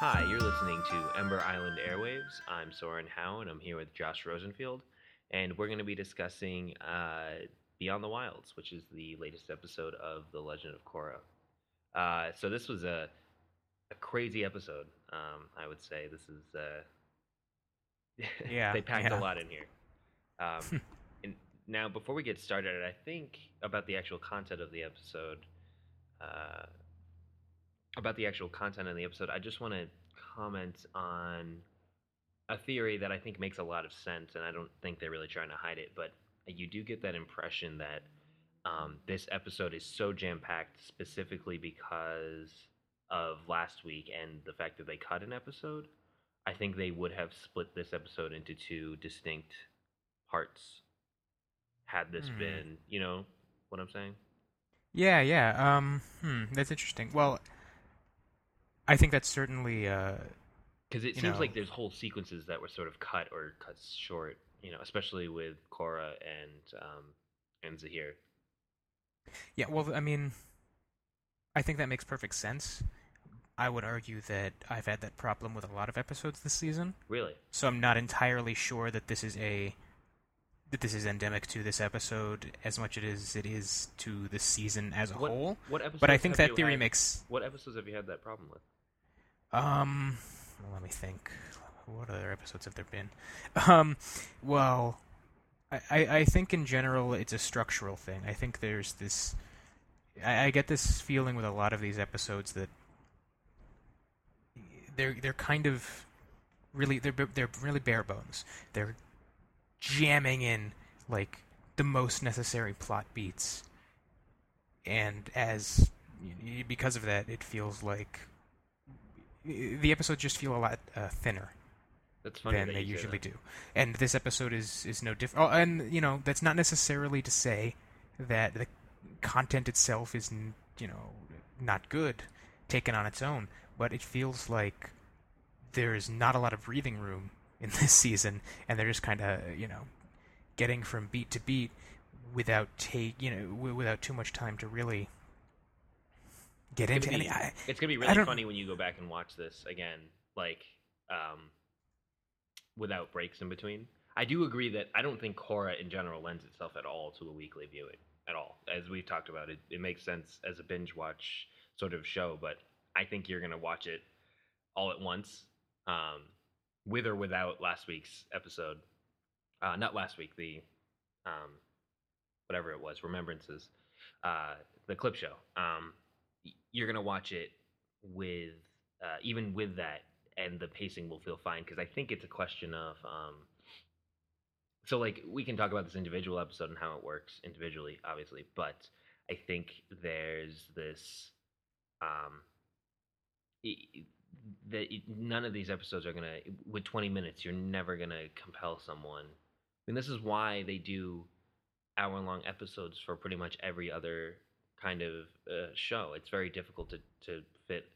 Hi, you're listening to Ember Island Airwaves. I'm Soren Howe, and I'm here with Josh Rosenfield, and we're going to be discussing uh, Beyond the Wilds, which is the latest episode of The Legend of Korra. Uh, so this was a a crazy episode. Um, I would say this is. Uh, Yeah, they packed yeah. a lot in here. Um, and now, before we get started, I think about the actual content of the episode. About the actual content of the episode, I just want to comment on a theory that I think makes a lot of sense, and I don't think they're really trying to hide it. But you do get that impression that um, this episode is so jam packed specifically because of last week and the fact that they cut an episode. I think they would have split this episode into two distinct parts had this Hmm. been, you know what I'm saying? Yeah, yeah. Um, hmm, that's interesting. Well, I think that's certainly. Uh, Because it seems know. like there's whole sequences that were sort of cut or cut short, you know, especially with Korra and um, and Zaheer. yeah, well, I mean, I think that makes perfect sense. I would argue that I've had that problem with a lot of episodes this season, Really? so I'm not entirely sure that this is a that this is endemic to this episode as much as it is to the season as a What, whole. what episodes But I think that theory had- makes What episodes have you had that problem with? Um, let me think. What other episodes have there been? Um, well, I, I, think in general it's a structural thing. I think there's this. I, I get this feeling with a lot of these episodes that they're they're kind of really they're they're really bare bones. They're jamming in like the most necessary plot beats, and as because of that, it feels like the episodes just feel a lot uh, thinner That's funny than they usually do. And this episode is is no different. Oh, and you know that's not necessarily to say that the content itself is you know not good taken on its own, but it feels like there's not a lot of breathing room in this season, and they're just kind of you know getting from beat to beat without take you know w- without too much time to really get It's into gonna any. be- I, It's gonna be really funny when you go back and watch this again, like um, without breaks in between. I do agree that I don't think Korra in general lends itself at all to a weekly viewing at all. As we've talked about, it it makes sense as a binge watch sort of show, but I think you're gonna watch it all at once, um, with or without last week's episode. Uh, not last week, the um, whatever it was, Remembrances, uh, the clip show. Um, you're gonna watch it with uh, even with that, and the pacing will feel fine because I think it's a question of um, so like we can talk about this individual episode and how it works individually, obviously, but I think there's this um, that none of these episodes are gonna with 20 minutes. You're never gonna compel someone. I mean, this is why they do hour long episodes for pretty much every other kind of uh, show. It's very difficult to, to fit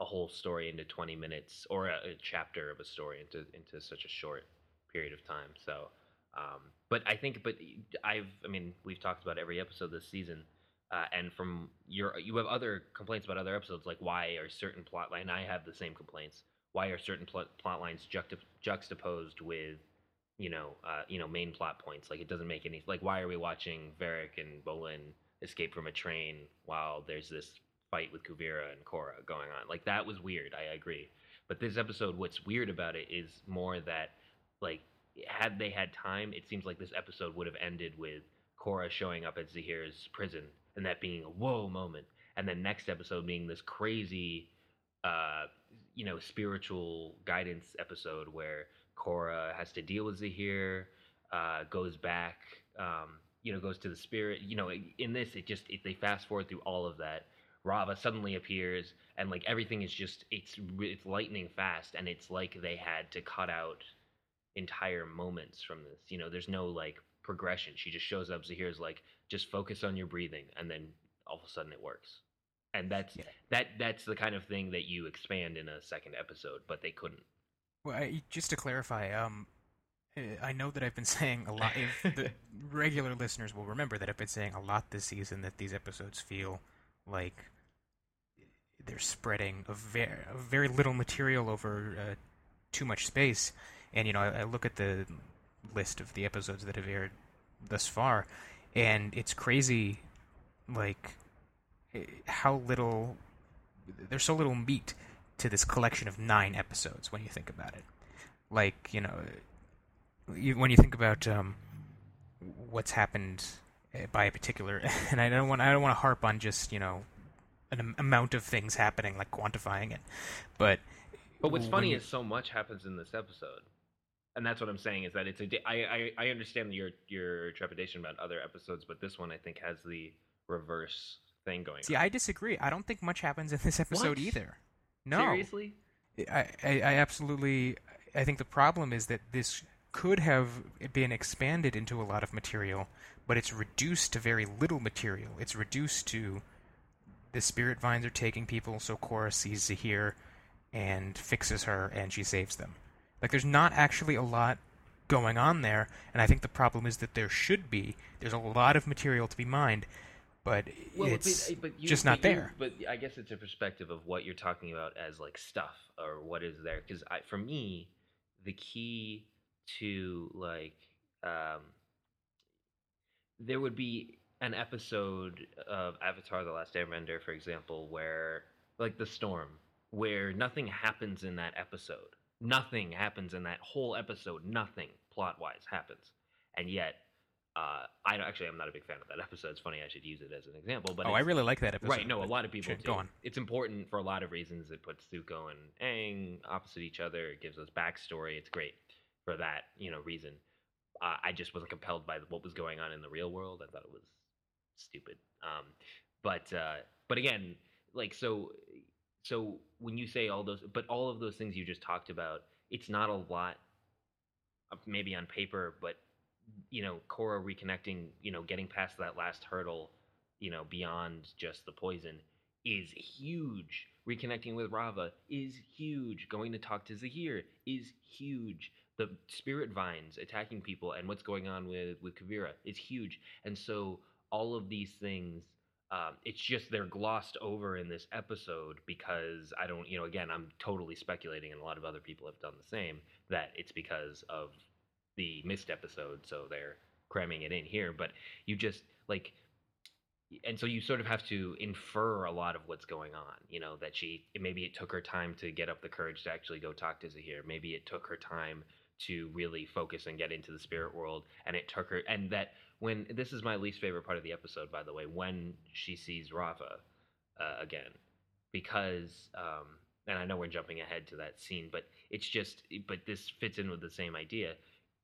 a whole story into 20 minutes or a, a chapter of a story into into such a short period of time. So, um, but I think, but I've, I mean, we've talked about every episode this season. Uh, and from your, you have other complaints about other episodes, like why are certain plot line? I have the same complaints. Why are certain plot, plot lines juxtap- juxtaposed with you know, uh, you know, main plot points. Like it doesn't make any like why are we watching Varrick and Bolin escape from a train while there's this fight with Kuvira and Korra going on? Like that was weird. I agree. But this episode, what's weird about it is more that like had they had time, it seems like this episode would have ended with Korra showing up at Zaheer's prison and that being a whoa moment, and then next episode being this crazy, uh, you know, spiritual guidance episode where Korra has to deal with Zaheer, uh, goes back, um, you know, goes to the spirit. You know, in this, it just it, they fast forward through all of that. Raava suddenly appears, and like everything is just it's it's lightning fast, and it's like they had to cut out entire moments from this. You know, there's no like progression. She just shows up. Zaheer's like, just focus on your breathing, and then all of a sudden it works. And that's Yeah. that that's the kind of thing that you expand in a second episode, but they couldn't. Well, I, just to clarify, um, I know that I've been saying a lot. If the regular listeners will remember that I've been saying a lot this season that these episodes feel like they're spreading a very, a very little material over uh, too much space. And you know, I, I look at the list of the episodes that have aired thus far, and it's crazy, like eh, how little there's so little meat to this collection of nine episodes when you think about it. Like you know, you, when you think about um, what's happened eh, by a particular, and I don't want I don't want to harp on just you know an amount of things happening, like quantifying it, but But what's funny is so much happens in this episode, and that's what I'm saying is that it's a. I I, I understand your your trepidation about other episodes, but this one I think has the reverse thing going. see, on. I disagree. I don't think much happens in this episode What? either. No, seriously. I, I, I absolutely. I think the problem is that this could have been expanded into a lot of material, but it's reduced to very little material. It's reduced to the spirit vines are taking people, so Korra sees Zaheer and fixes her, and she saves them. Like, there's not actually a lot going on there, and I think the problem is that there should be. There's a lot of material to be mined, but Well, it's but, but you, just not you- there. but I guess it's a perspective of what you're talking about as like stuff or what is there. Because for me, the key to like um, there would be an episode of Avatar: The Last Airbender, for example, where like the storm, where nothing happens in that episode. Nothing happens in that whole episode. Nothing plot wise happens, and yet. Uh, I don't, actually, I'm not a big fan of that episode. It's funny I should use it as an example, but oh, I really like that episode. Right, no, a lot of people do. Go on. It's important for a lot of reasons. It puts Zuko and Aang opposite each other. It gives us backstory. It's great for that, you know, reason. Uh, I just wasn't compelled by what was going on in the real world. I thought it was stupid. Um, but uh, but again, like so so when you say all those, but all of those things you just talked about, it's not a lot. uh, Maybe on paper, but you know, Korra reconnecting, you know, getting past that last hurdle, you know, beyond just the poison is huge. Reconnecting with Raava is huge. Going to talk to Zaheer is huge. The spirit vines attacking people and what's going on with with Kuvira is huge. And so all of these things, um, it's just they're glossed over in this episode because I don't, you know, again, I'm totally speculating, and a lot of other people have done the same. That it's because of the missed episode, so they're cramming it in here. But you just like, and so you sort of have to infer a lot of what's going on. You know that she maybe it took her time to get up the courage to actually go talk to Zaheer. Maybe it took her time to really focus and get into the spirit world, and it took her. And that when this is my least favorite part of the episode, by the way, when she sees Raava uh, again, because um, and I know we're jumping ahead to that scene, but it's just but this fits in with the same idea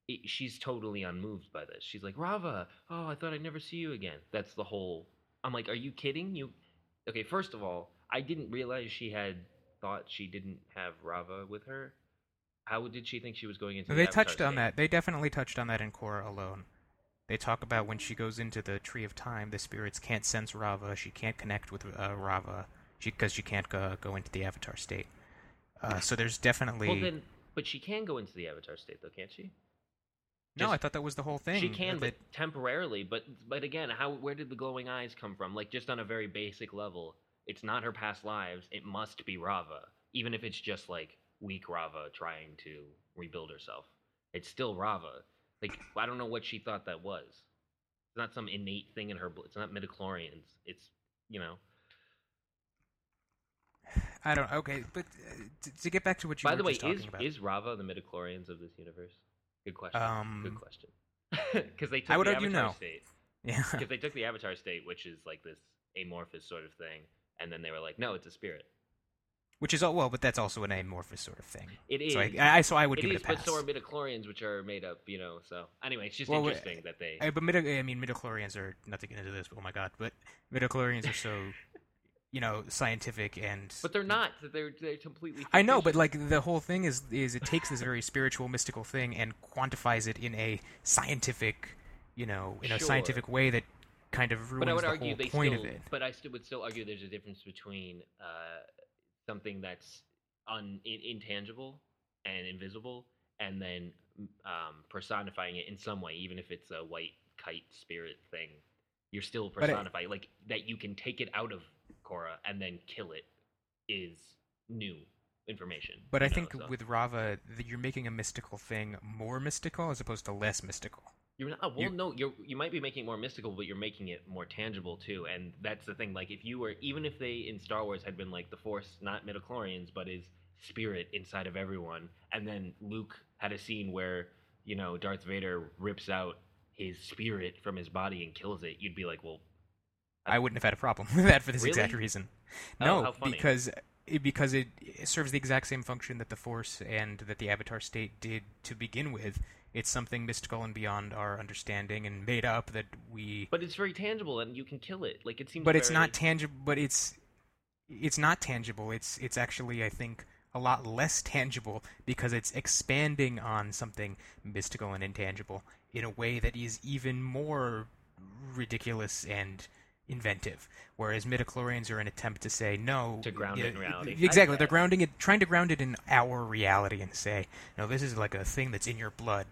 it, she's totally unmoved by this. She's like, Raava, oh, I thought I'd never see you again. That's the whole. I'm like, are you kidding? You, okay? First of all, I didn't realize she had thought she didn't have Raava with her. How did she think she was going into? the They Avatar touched on that. They definitely touched on that in Korra alone. They talk about when she goes into the Tree of Time, the spirits can't sense Raava. She can't connect with uh, Raava because she, can't go, go into the Avatar state. Uh, so there's definitely Well, then, but she can go into the Avatar state, though, can't she? no. just- I thought that was the whole thing. She can, that- but temporarily. But but again, how where did the glowing eyes come from? Like just on a very basic level, it's not her past lives. It must be Raava, even if it's just like weak Raava trying to rebuild herself. It's still Raava. Like I don't know what she thought that was. It's not some innate thing in her. It's not midichlorians. It's you know. I don't. Okay, but uh, to, to get back to what you By were the way, is about, is Raava the midichlorians of this universe? Good question. Um, Good question. Because they took I would the argue Avatar no. state. yeah, because they took the avatar state which is like this amorphous sort of thing and then they were like no it's a spirit which is all well, but that's also an amorphous sort of thing. it is So I, I so I would it give is it a pass. but so are midichlorians which are made up you know so anyway it's just Well, interesting that they I, but midi- I mean, midichlorians are not to get into this. But oh my god! But midichlorians are so, you know, scientific and. but they're not they're they're completely I know, but like the whole thing is is it takes this very spiritual, mystical thing and quantifies it in a scientific, you know, in a Sure. scientific way that kind of ruins but I would the argue whole they point still of it. but I still would still argue there's a difference between uh, something that's un, in, intangible and invisible and then um, personifying it in some way even if it's a white kite spirit thing you're still personifying like that you can take it out of Korra and then kill it is new information. But I know, think so- with Raava, that you're making a mystical thing more mystical as opposed to less mystical. You're not. Oh, well, You- no, you're you might be making it more mystical, but you're making it more tangible too. And that's the thing. Like, if you were, even if they in Star Wars had been like the Force, not midichlorians, but is spirit inside of everyone, and then Luke had a scene where you know Darth Vader rips out his spirit from his body and kills it, you'd be like, well, I wouldn't have had a problem with that for this Really? exact reason. Oh, no, how funny. because it, because it, it serves the exact same function that the Force and that the Avatar state did to begin with. It's something mystical and beyond our understanding and made up that we. but it's very tangible and you can kill it. Like it seems. But it's not tangible. But it's it's not tangible. It's it's actually I think a lot less tangible because it's expanding on something mystical and intangible in a way that is even more ridiculous and inventive. Whereas midichlorians are an attempt to say no To ground it in reality. Exactly, they're grounding it, trying to ground it in our reality and say, no, this is like a thing that's in your blood,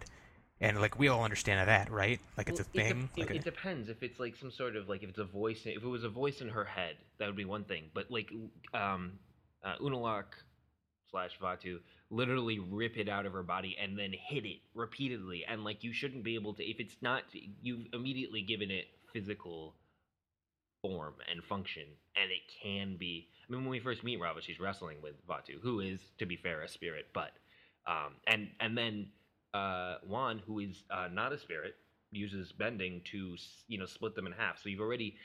and like we all understand that, right? Like it's a Well, it thing. de- like it, a- it depends if it's like some sort of like if it's a voice. If it was a voice in her head, that would be one thing. But like um, uh, Unalaq slash Vaatu literally rip it out of her body and then hit it repeatedly, and like you shouldn't be able to. If it's not, you've immediately given it physical form and function, and it can be. I mean, when we first meet Raava, she's wrestling with Vaatu, who is, to be fair, a spirit, but um, and and then uh, Wan, who is uh, not a spirit, uses bending to you know split them in half. So you've already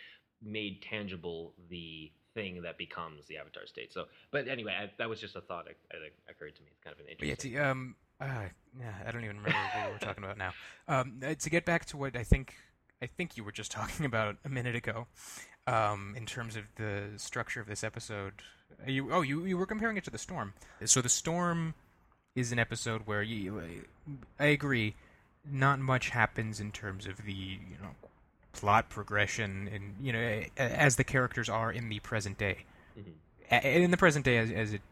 made tangible the thing that becomes the avatar state. So, but anyway, I, that was just a thought that, that occurred to me. It's kind of an But yeah, interesting. to, um, uh, yeah, I don't even remember what we were talking about now. Um, uh, to get back to what I think, I think you were just talking about a minute ago, um, in terms of the structure of this episode. Uh, You, oh, you, you were comparing it to the storm. So the storm is an episode where you, I agree, not much happens in terms of the you know plot progression and you know as the characters are in the present day Mhm. in the present day as, as it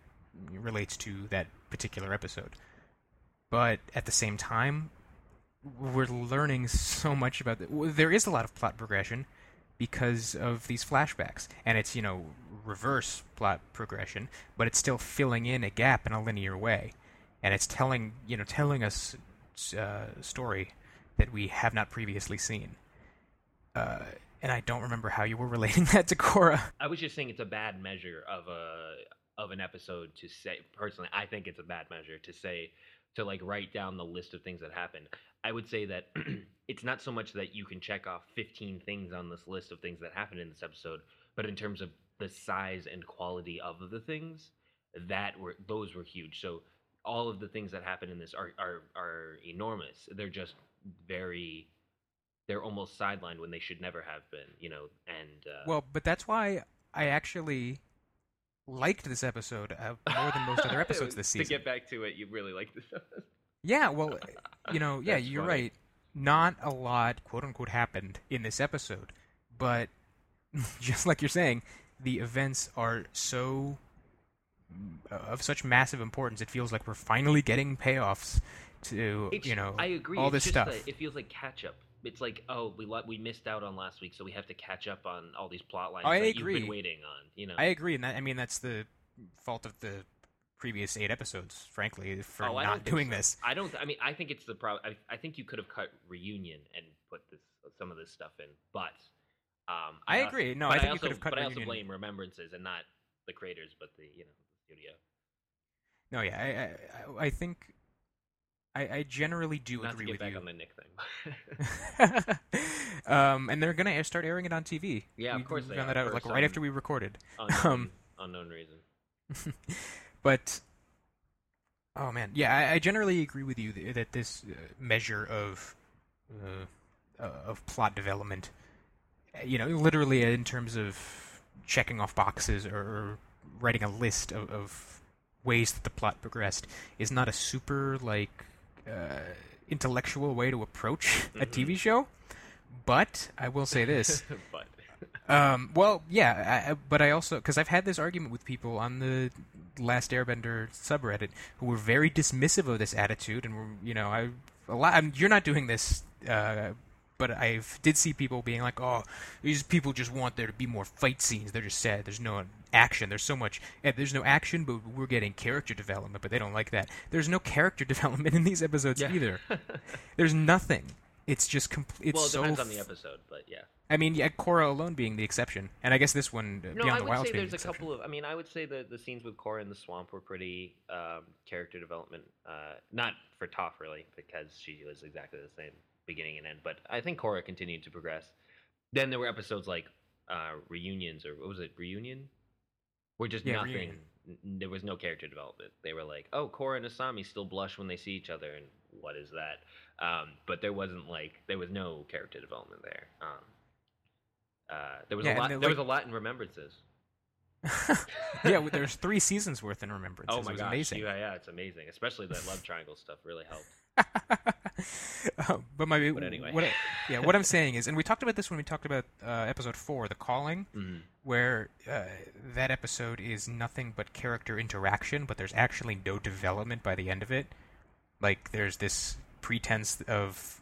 relates to that particular episode. But at the same time, we're learning so much about the, there is a lot of plot progression because of these flashbacks and it's you know reverse plot progression but it's still filling in a gap in a linear way and it's telling you know telling us uh, story that we have not previously seen uh, and I don't remember how you were relating that to Korra. I was just saying it's a bad measure of a of an episode to say. Personally, I think it's a bad measure to say to like write down the list of things that happened. I would say that it's not so much that you can check off 15 things on this list of things that happened in this episode, but in terms of the size and quality of the things, that were those were huge. So all of the things that happen in this are are, are enormous. They're just very they're almost sidelined when they should never have been, you know, and uh, Well, but that's why I actually liked this episode uh, more than most other episodes this season. To get back to it, you really like this. episode. Yeah, well, you know, yeah, you're funny. right. Not a lot, quote unquote, happened in this episode, but just like you're saying, the events are so of such massive importance. It feels like we're finally getting payoffs to It's- you know I agree. all it's this stuff. it feels like catch up. It's like, oh, we let, we missed out on last week, so we have to catch up on all these plot lines I that you've agree. been waiting on. You know, I agree, and that, I mean that's the fault of the previous eight episodes, frankly, for Oh, not doing so. this. I don't. I mean, I think it's the problem. I, I think you could have cut reunion and put this some of this stuff in, but um, I also- agree. No, I think you also, could have cut But I also blame remembrances and not the creators, but the you know studio. No, yeah, I, I, I think I, I generally do Not to agree get with back you. on the Nick thing. um, and they're gonna start airing it on TV. Yeah, of course we they found that out like right after we recorded. unknown, Um, unknown reason. but oh man, yeah, I, I generally agree with you th- that this uh, measure of uh, uh, of plot development, you know, literally in terms of checking off boxes or writing a list of, of ways that the plot progressed, is not a super like uh, intellectual way to approach a. TV show. But I will say this. but Um, well, yeah, I- but I also because I've had this argument with people on the Last Airbender subreddit who were very dismissive of this attitude, and were you know I a lot. I'm, you're not doing this uh, but I did see people being like, "Oh, these people just want there to be more fight scenes. They're just sad. There's no action. There's so much. There's no action, but we're getting character development. But they don't like that. There's no character development in these episodes Yeah. either. There's nothing. It's just complete. Well, it so depends on the episode, but yeah. I mean, yeah, Korra alone being the exception, and I guess this one, uh, No, Beyond I the would say there's the a couple of. I mean, I would say the the scenes with Korra in the swamp were pretty um, character development. Uh, not for Toph really, because she was exactly the same beginning and end. But I think Korra continued to progress. Then there were episodes like uh, reunions or what was it reunion, where just Yeah, nothing. Reunion. There was no character development. They were like, "Oh, Korra and Asami still blush when they see each other," and what is that? Um, but there wasn't like there was no character development there. Um, uh, there was Yeah, a lot. There was a lot in remembrances. yeah, well, there's three seasons worth in Remembrance. Oh it my was gosh! amazing. Yeah, yeah, it's amazing. Especially the love triangle stuff really helped. Uh, but my But anyway. what I- yeah, what I'm saying is, and we talked about this when we talked about uh, episode four, the calling, Mhm. where uh, that episode is nothing but character interaction, but there's actually no development by the end of it. Like there's this pretense of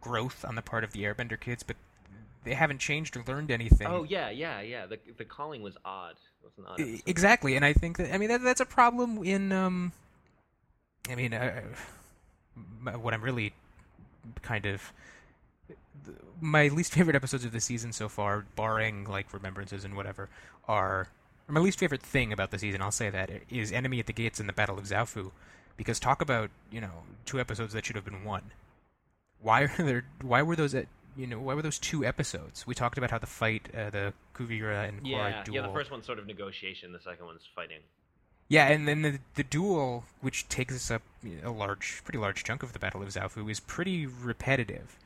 growth on the part of the Airbender kids, but they haven't changed or learned anything. Oh yeah, yeah, yeah. The the calling was odd. It was an odd. Episode. Exactly, and I think that I mean that, that's a problem in um, I mean, uh, what I'm really kind of my least favorite episodes of the season so far, barring like remembrances and whatever, are my least favorite thing about the season. I'll say that is Enemy at the Gates and the Battle of Zaofu, because talk about you know two episodes that should have been one. Why are there? Why were those at? You know, why were those two episodes? We talked about how the fight, uh, the Kuvira and Korra Yeah, duel. yeah. The first one's sort of negotiation. The second one's fighting. Yeah, and then the the duel, which takes up a large, pretty large chunk of the Battle of Zaofu, is pretty repetitive.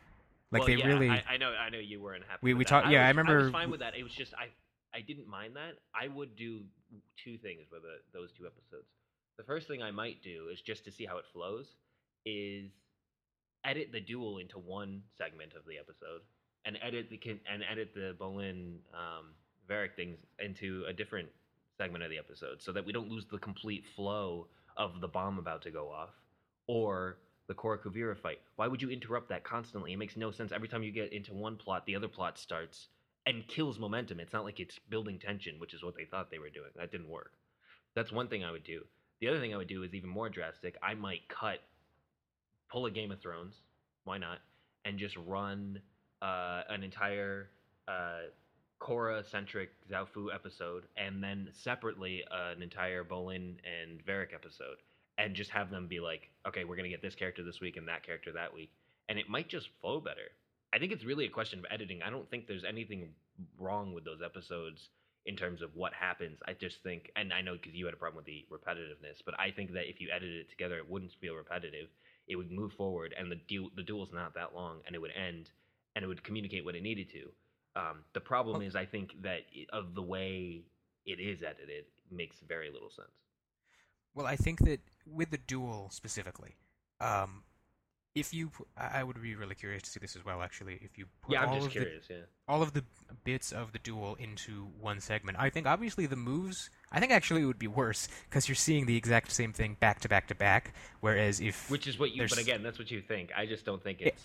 Like well, they yeah, really, I, I know. I know you weren't happy. We- with we talked- yeah, I was- I remember- was fine with that. It was just I. I didn't mind that. I would do two things with the, those two episodes. The first thing I might do is just to see how it flows. Is edit the duel into one segment of the episode, and edit the and edit the Bolin um, Varrick things into a different segment of the episode, so that we don't lose the complete flow of the bomb about to go off, or the Korra Kuvira fight. Why would you interrupt that constantly? It makes no sense. Every time you get into one plot, the other plot starts and kills momentum. It's not like it's building tension, which is what they thought they were doing. That didn't work. That's one thing I would do. The other thing I would do is even more drastic. I might cut, pull a Game of Thrones, why not, and just run uh, an entire uh, Korra centric Zaofu episode, and then separately uh, an entire Bolin and Varrick episode, and just have them be like, okay, we're gonna get this character this week and that character that week, and it might just flow better. I think it's really a question of editing. I don't think there's anything wrong with those episodes in terms of what happens. I just think, and I know because you had a problem with the repetitiveness, but I think that if you edited it together, it wouldn't feel repetitive. It would move forward, and the duel, the duel's not that long, and it would end, and it would communicate what it needed to. Um, the problem Well- is, I think that of the way it is edited, makes very little sense. well, I think that with the duel specifically, um, if you, I would be really curious to see this as well. Actually, if you put Yeah, I'm all just of the. Yeah. all of the bits of the duel into one segment. I think obviously the moves. I think actually it would be worse because you're seeing the exact same thing back to back to back. Whereas if Which is what you. But again, that's what you think. I just don't think it's.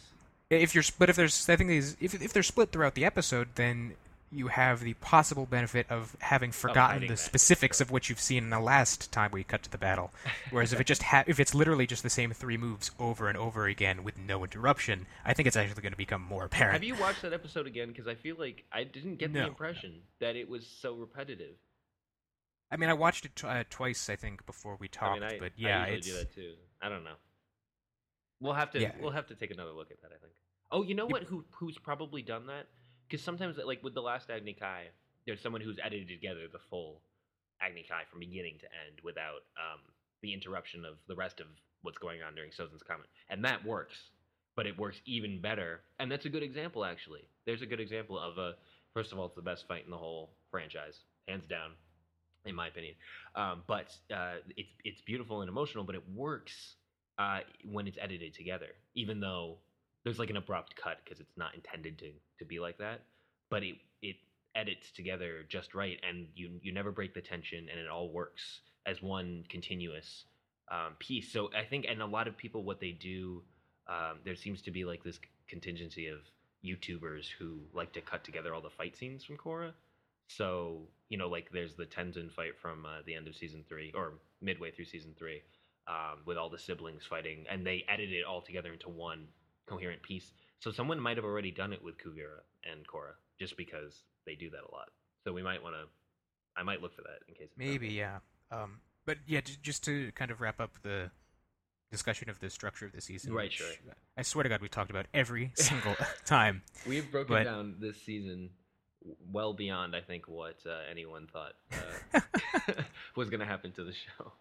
If you're but if there's I think these if if they're split throughout the episode, then you have the possible benefit of having forgotten hiding the that, specifics sure. of what you've seen in the last time we cut to the battle. Whereas if it just ha- if it's literally just the same three moves over and over again with no interruption, I think it's actually going to become more apparent. Have you watched that episode again? Because I feel like I didn't get the impression that it was so repetitive. I mean, I watched it t- uh, twice, I think, before we I talked. mean, I, but yeah, I usually it's do that too. I don't know. We'll have to. Yeah. We'll have to take another look at that. I think. Oh, you know what? Who who's probably done that? Because sometimes, like with the last Agni Kai, there's someone who's edited together the full Agni Kai from beginning to end without um, the interruption of the rest of what's going on during Sozin's comet, and that works. But it works even better, and that's a good example. Actually, there's a good example of a. First of all, it's the best fight in the whole franchise, hands down, in my opinion. Um, but uh, it's it's beautiful and emotional, but it works uh, when it's edited together. Even though there's like an abrupt cut because it's not intended to to be like that, but it it edits together just right, and you you never break the tension, and it all works as one continuous um, piece. So I think, and a lot of people, what they do, um, there seems to be like this contingency of YouTubers who like to cut together all the fight scenes from Korra. So you know, like there's the Tenzin fight from uh, the end of season three or midway through season three, um, with all the siblings fighting, and they edit it all together into one coherent piece. So someone might have already done it with Kuvira and Korra, just because they do that a lot. So we might want to. I might look for that in case. Maybe, yeah. Um, but yeah, j- just to kind of wrap up the discussion of the structure of the season. Right, sure. I swear to God, we talked about every single time. We've broken But- down this season well beyond, I think, what uh, anyone thought uh, was going to happen to the show.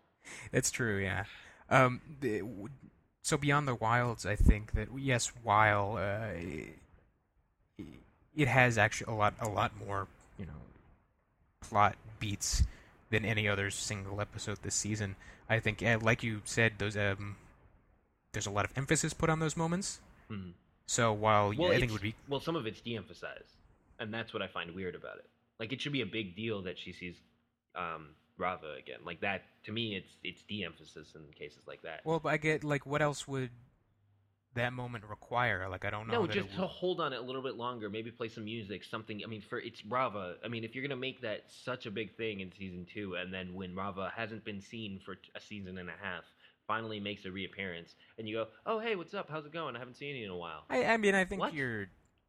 That's true, yeah. Um, the, so beyond the wilds, I think that yes, while uh, it, has actually a lot, a lot more, you know, plot beats than any other single episode this season. I think, uh, like you said, those um, there's a lot of emphasis put on those moments. Mhm. So while Well, yeah, I think it would be well, some of it's de-emphasized, and that's what I find weird about it. Like, it should be a big deal that she sees um, Raava again. Like that, to me, it's it's de-emphasis in cases like that. well, but I get like what else would that moment require? Like I don't know. No, just to hold on it a little bit longer. Maybe play some music, something. I mean, for it's Raava. I mean, if you're gonna make that such a big thing in season two, and then when Raava hasn't been seen for a season and a half, finally makes a reappearance, and you go, "Oh, hey, what's up? How's it going? I haven't seen you in a while." I, I mean, I think What? you're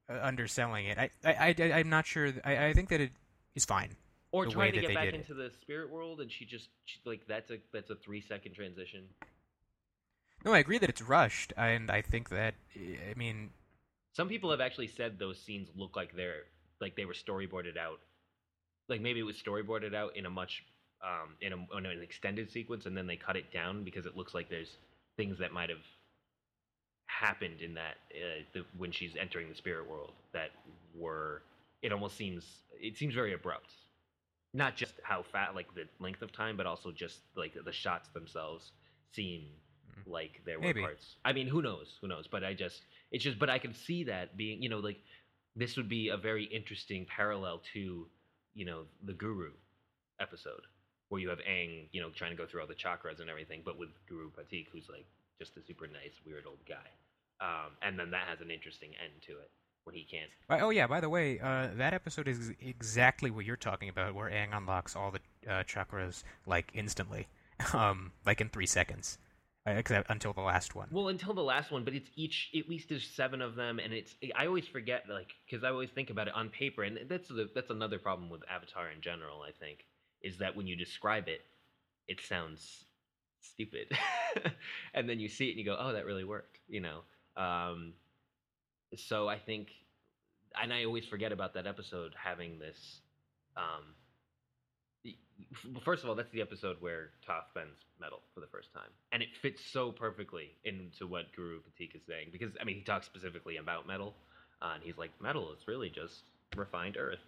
uh, underselling it. I, I, I, I'm not sure. th- I, I think that it is fine. Or the trying to get back did it. into the spirit world, and she just she, like that's a that's a three second transition. No, I agree that it's rushed, and I think that I mean, Some people have actually said those scenes look like they're like they were storyboarded out. Like maybe it was storyboarded out in a much um, in, a, in an extended sequence, and then they cut it down because it looks like there's things that might have happened in that uh, the, when she's entering the spirit world that were. It almost seems it seems very abrupt. Not just how fat, like the length of time, but also just like the shots themselves seem Mhm. like there were Maybe. parts. I mean, who knows? Who knows? But I just it's just but I can see that being, you know, like this would be a very interesting parallel to, you know, the Guru episode where you have Aang, you know, trying to go through all the chakras and everything, but with Guru Pathik, who's like just a super nice, weird old guy. Um, and then that has an interesting end to it when he can't. oh yeah. By the way, uh, that episode is exactly what you're talking about, where Aang unlocks all the uh, chakras like instantly, um, like in three seconds, uh, except until the last one. Well, until the last one, but it's each. At least there's seven of them, and it's. I always forget, like, because I always think about it on paper, and that's the that's another problem with Avatar in general. I think is that when you describe it, it sounds stupid, and then you see it and you go, "Oh, that really worked," you know. Um, so I think, and I always forget about that episode having this. Um, first of all, that's the episode where Toph bends metal for the first time, and it fits so perfectly into what Guru Pathik is saying. Because I mean, he talks specifically about metal, uh, and he's like, metal is really just refined earth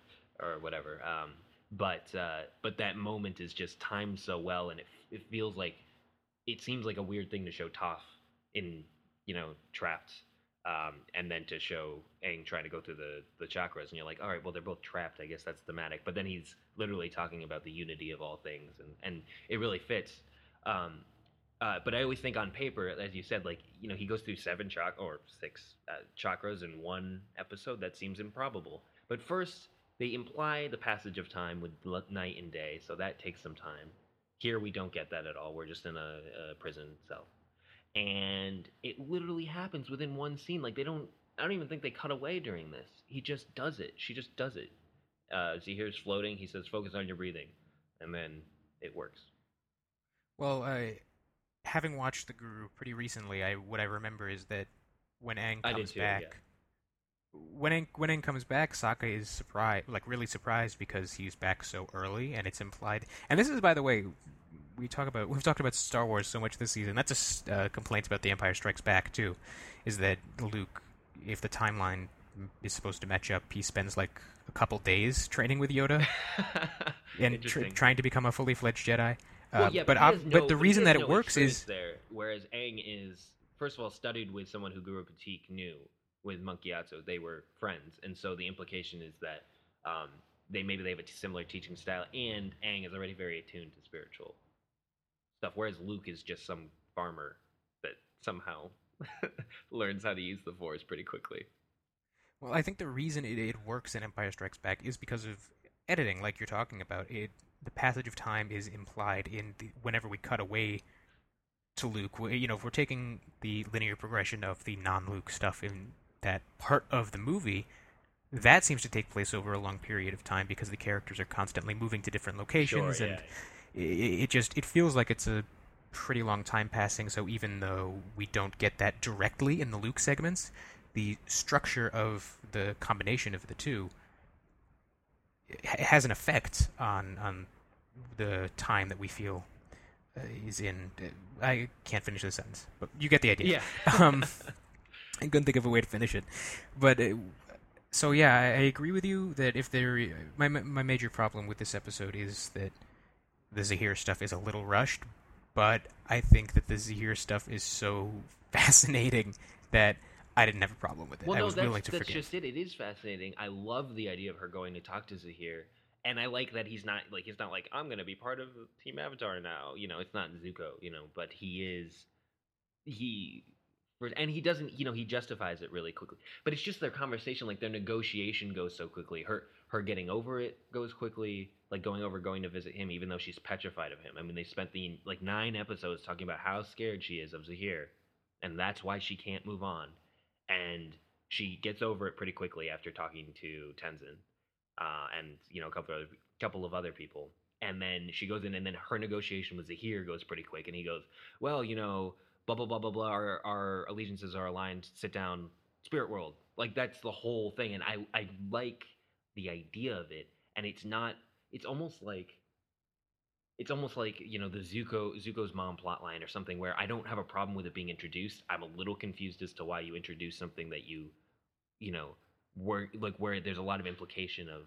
or whatever. Um, but uh, but that moment is just timed so well, and it it feels like it seems like a weird thing to show Toph in you know trapped um, and then to show Aang trying to go through the the chakras, and you're like, all right, well they're both trapped. I guess that's thematic. But then he's literally talking about the unity of all things, and and it really fits. Um, uh, but I always think on paper, as you said, like you know, he goes through seven chak or six uh, chakras in one episode. That seems improbable. But first, they imply the passage of time with night and day, so that takes some time. Here we don't get that at all. We're just in a, a prison cell and it literally happens within one scene. Like they don't, I don't even think they cut away during this. He just does it. She just does it. Uh, as he hears floating, he says, "Focus on your breathing," and then it works. Well, I, having watched The Guru pretty recently, I what I remember is that when did comes too, yeah. back, when Aang, when Aang comes back, Sokka is surprised, like really surprised because he's back so early, and it's implied. And this is, by the way, we talk about we've talked about Star Wars so much this season. That's a uh, complaint about The Empire Strikes Back too, is that Luke, if the timeline is supposed to match up, he spends like a couple days training with Yoda and tr- trying to become a fully fledged Jedi. Well, Uh, yeah, but ob- has but the he reason that no it works is there, whereas Aang is first of all studied with someone who Guru Pathik knew with Monk Gyatso. They were friends, and so the implication is that um, they maybe they have a similar teaching style, and Aang is already very attuned to spiritual stuff, whereas Luke is just some farmer that somehow learns how to use the Force pretty quickly. Well, I think the reason it, it works in Empire Strikes Back is because of editing, like you're talking about. It the passage of time is implied in the, whenever we cut away to Luke. We- You know, if we're taking the linear progression of the non-Luke stuff in that part of the movie, that seems to take place over a long period of time because the characters are constantly moving to different locations Sure, and yeah. It, it just it feels like it's a pretty long time passing so even though we don't get that directly in the luke segments the structure of the combination of the two ha- has an effect on on the time that we feel uh, is in uh, i can't finish the sentence but you get the idea Yeah. um, I couldn't think of a way to finish it, but uh, so yeah, I, I agree with you that if there, my my my major problem with this episode is that the Zaheer stuff is a little rushed, but I think that the Zaheer stuff is so fascinating that I didn't have a problem with it. Well, I no, was that's, willing to that's forgive. just it. It is fascinating. I love the idea of her going to talk to Zaheer, and I like that he's not like he's not like I'm going to be part of Team Avatar now. You know, it's not Zuko. You know, but he is. He. And he doesn't, you know, he justifies it really quickly. But it's just their conversation, like their negotiation goes so quickly. Her her getting over it goes quickly, like going over going to visit him, even though she's petrified of him. I mean, they spent the like nine episodes talking about how scared she is of Zaheer, and that's why she can't move on and she gets over it pretty quickly after talking to Tenzin uh, and you know a couple of other, couple of other people. And then she goes in, and then her negotiation with Zaheer goes pretty quick. And he goes, "Well, you know, blah blah blah blah blah. Our, our allegiances are aligned. Sit down, spirit world. Like that's the whole thing. And I I like the idea of it. And it's not. It's almost like it's almost like you know the Zuko Zuko's mom plotline or something where I don't have a problem with it being introduced. I'm a little confused as to why you introduce something that you, you know, where like where there's a lot of implication of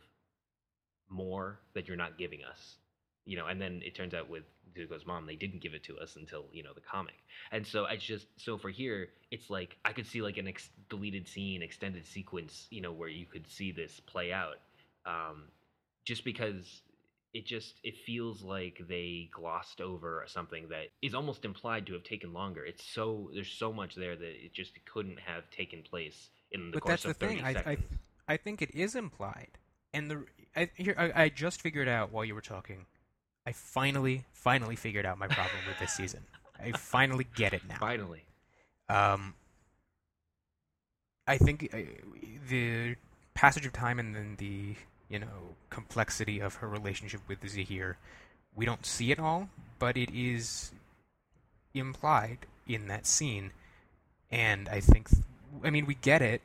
more that you're not giving us, you know. And then it turns out with Zuko's mom, they didn't give it to us until you know the comic. And so it's just so for here, it's like I could see like an ex- deleted scene, extended sequence, you know, where you could see this play out, um, just because it just it feels like they glossed over something that is almost implied to have taken longer. It's so there's so much there that it just couldn't have taken place in the but course that's the 30 thing. I, I. I think it is implied, and the I, here I, I just figured out while you were talking. I finally, finally figured out my problem with this season. I finally get it now. Finally, Um, I think uh, the passage of time and then the you know complexity of her relationship with Zaheer, we don't see it all, but it is implied in that scene, and I think, I mean, we get it,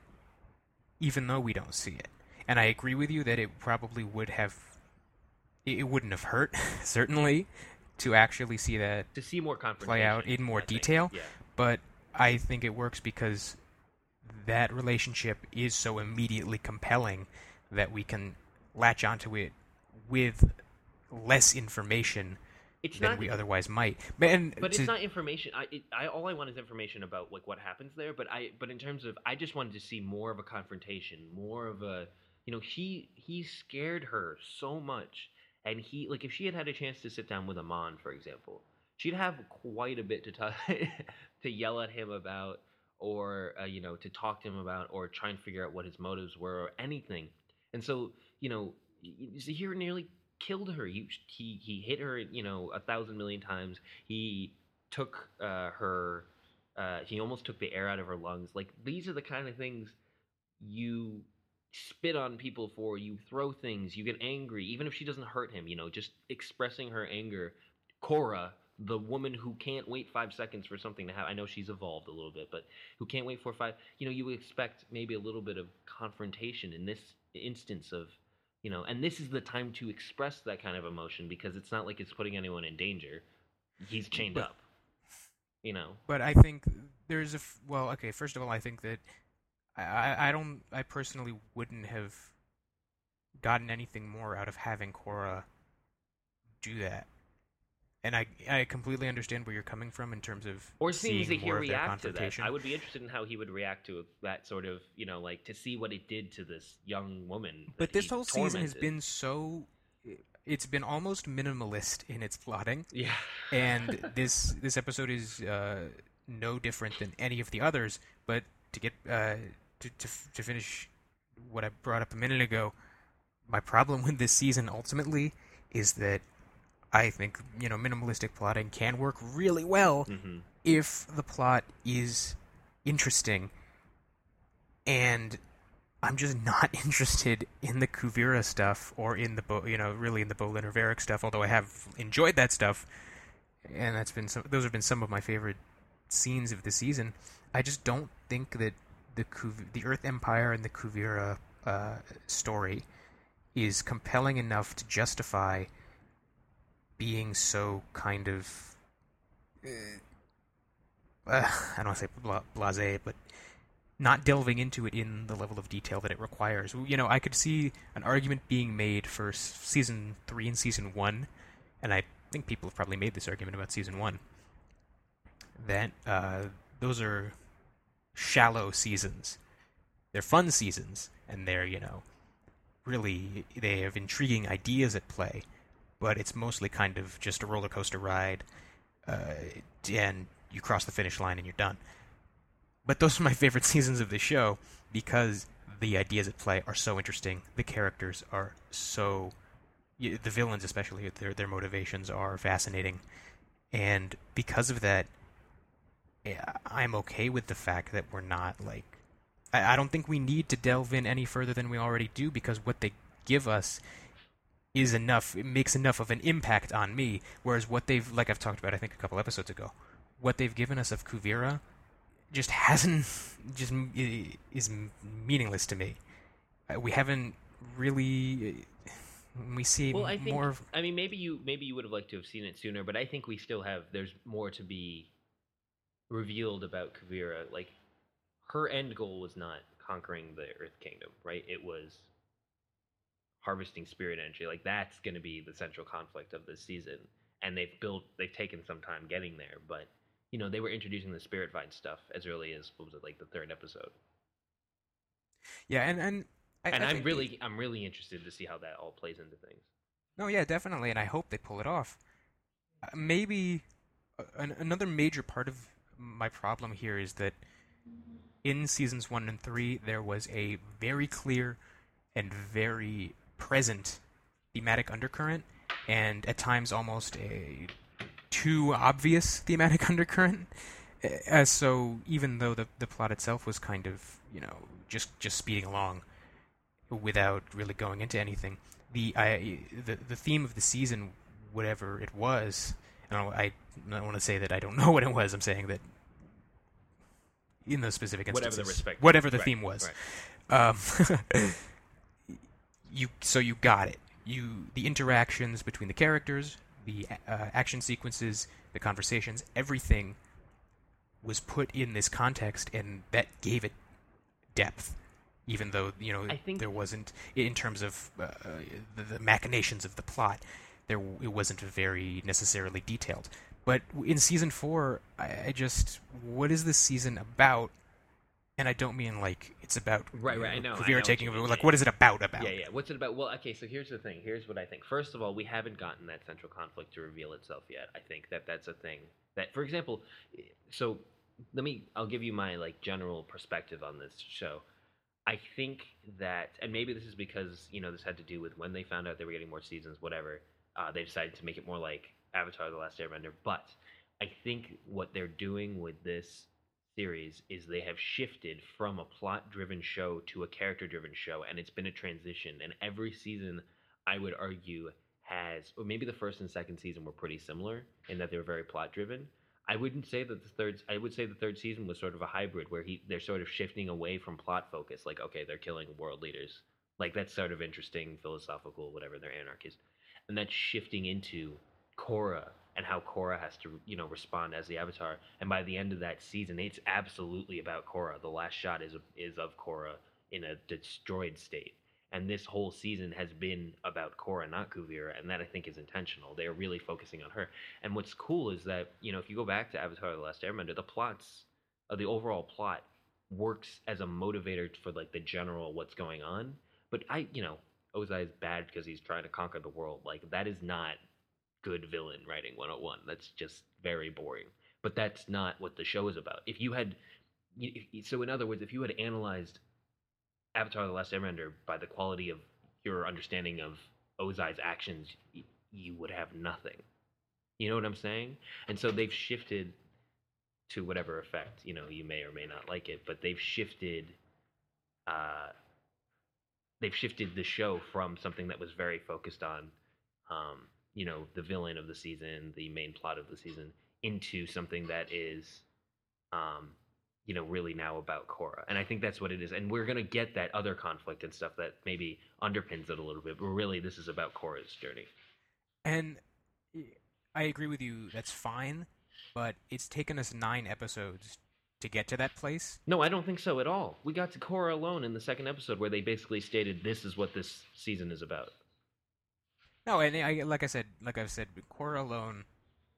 even though we don't see it. And I agree with you that it probably would have, it wouldn't have hurt certainly to actually see that to see more play out in more I detail. Yeah. but I think it works because that relationship is so immediately compelling that we can latch onto it with less information It's than not we otherwise might. But, and but to- it's not information. I, it, I all I want is information about like what happens there. But I but in terms of I just wanted to see more of a confrontation, more of a you know he he scared her so much, and he like if she had had a chance to sit down with Amon, for example, she'd have quite a bit to talk to yell at him about, or uh, you know to talk to him about, or try and figure out what his motives were, or anything. And so you know Zaheer nearly killed her. He he he hit her, you know, a thousand million times. He took uh, her. Uh, he almost took the air out of her lungs. Like these are the kind of things you spit on people for. You throw things. You get angry, even if she doesn't hurt him. You know, just expressing her anger. Korra, the woman who can't wait five seconds for something to happen. I know she's evolved a little bit, but who can't wait for five. You know, you would expect maybe a little bit of confrontation in this instance of you know and this is the time to express that kind of emotion because it's not like it's putting anyone in danger he's chained But- up you know but I think there's a f- well, okay. First of all, I think that I, I don't I personally wouldn't have gotten anything more out of having Korra do that. And I I completely understand where you're coming from in terms of or seeing Zaheer more of their react to that confrontation. i would be interested in how he would react to that sort of you know like to see what it did to this young woman But this whole season has been so it's been almost minimalist in its plotting. yeah and this this episode is uh, no different than any of the others. But to get uh, to, to to finish what I brought up a minute ago. My problem with this season ultimately is that I think you know minimalistic plotting can work really well Mm-hmm. if the plot is interesting and I'm just not interested in the Kuvira stuff or in the Bo, you know really in the Bolin or Varrick stuff although I have enjoyed that stuff and that's been some those have been some of my favorite scenes of the season I just don't think that the Kuv- the Earth Empire and the Kuvira uh, story is compelling enough to justify being so kind of uh, I don't want to say bla- blasé, but not delving into it in the level of detail that it requires. You know, I could see an argument being made for season three and season one, and I think people have probably made this argument about season one. That uh, those are shallow seasons. They're fun seasons, and they're you know really they have intriguing ideas at play, but it's mostly kind of just a roller coaster ride, uh, and you cross the finish line and you're done. But those are my favorite seasons of the show because the ideas at play are so interesting. The characters are so, the villains especially, their their motivations are fascinating, and because of that, I'm okay with the fact that we're not like. I, I don't think we need to delve in any further than we already do because what they give us is enough. It makes enough of an impact on me. Whereas what they've, like I've talked about, I think a couple episodes ago, what they've given us of Kuvira just hasn't just is meaningless to me. Uh, We haven't really. We see Well, I think more. Of, I mean maybe you maybe you would have liked to have seen it sooner, but I think we still have there's more to be revealed about Kuvira. Like her end goal was not conquering the Earth Kingdom, right? It was harvesting spirit energy. Like that's going to be the central conflict of this season. And they've built they've taken some time getting there, but you know, they were introducing the spirit vine stuff as early as what was it like the third episode. yeah, and and I, and I I'm think- really I'm really interested to see how that all plays into things. No, yeah, definitely, and I hope they pull it off. Uh, maybe uh, an, another major part of my problem here is that in seasons one and three there was a very clear and very present thematic undercurrent, and at times almost a too obvious thematic undercurrent. Uh, so even though the the plot itself was kind of you know just just speeding along without really going into anything, the I the the theme of the season, whatever it was, I don't want to say that I don't know what it was. I'm saying that in those specific Whatever instances, the respective- whatever the right, theme was, right. um, you so you got it. You the interactions between the characters, the uh, action sequences, the conversations, everything was put in this context, and that gave it depth. Even though you know I think- there wasn't in terms of uh, the, the machinations of the plot, there it wasn't very necessarily detailed. But in season four, I, I just what is this season about? And I don't mean like it's about Right, right, I know, I know taking over. mean, Like, yeah, what it about? About Yeah, yeah. What's it about? Well, okay. So here's the thing. Here's what I think. First of all, we haven't gotten that central conflict to reveal itself yet. I think that that's a thing. That, for example, so let me. I'll give you my like general perspective on this show. I think that, and maybe this is because you know this had to do with when they found out they were getting more seasons, whatever. Uh, they decided to make it more like Avatar: The Last Airbender. But I think what they're doing with this series is they have shifted from a plot driven show to a character driven show and it's been a transition and every season i would argue has or maybe the first and second season were pretty similar in that they were very plot driven i wouldn't say that the third i would say the third season was sort of a hybrid where he they're sort of shifting away from plot focus like okay they're killing world leaders like that's sort of interesting philosophical whatever they're anarchists and that's shifting into Korra and how Korra has to, you know, respond as the Avatar. And by the end of that season, it's absolutely about Korra. The last shot is is of Korra in a destroyed state. And this whole season has been about Korra, not Kuvira, and that I think is intentional. They are really focusing on her. And what's cool is that, you know, if you go back to Avatar: The Last Airbender, the plots, uh, the overall plot, works as a motivator for like the general what's going on. But I, you know, Ozai is bad because he's trying to conquer the world. Like that is not good villain writing 101. That's just very boring. But that's not what the show is about. If you had, if- so in other words, if you had analyzed Avatar: The Last Airbender, by the quality of your understanding of Ozai's actions, you would have nothing. You know what I'm saying? And so they've shifted to whatever effect. You know, you may or may not like it, but they've shifted. Uh, they've shifted the show from something that was very focused on, um, you know, the villain of the season, the main plot of the season, into something that is, um, you know, really now about Korra. And I think that's what it is. And we're gonna get that other conflict and stuff that maybe underpins it a little bit, but really this is about Korra's journey. And I agree with you. That's fine, but it's taken us nine episodes to get to that place. No, I don't think so at all. We got to Korra alone in the second episode where they basically stated this is what this season is about. No, and I, like I said, like I've said, Korra alone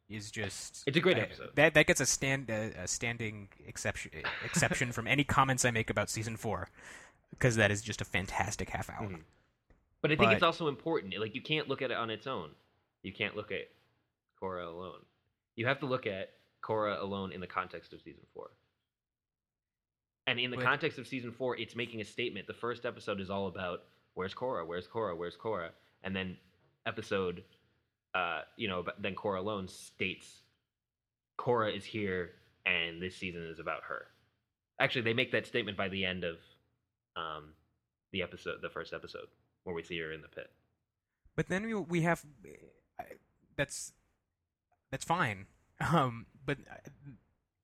is just It's a great I- episode. that that gets a stand a, a standing exception exception from any comments I make about season four because that is just a fantastic half hour. Mhm. But I think it's also important. Like you can't look at it on its own. You can't look at Korra alone. You have to look at Korra alone in the context of season four. And in the But- context of season four, it's making a statement. The first episode is all about where's Korra, where's Korra, where's Korra, and then episode, uh, you know, but then Korra alone states Korra is here, and this season is about her. Actually, they make that statement by the end of um, the episode, the first episode, where we see her in the pit. But then we we have that's that's fine. Um, but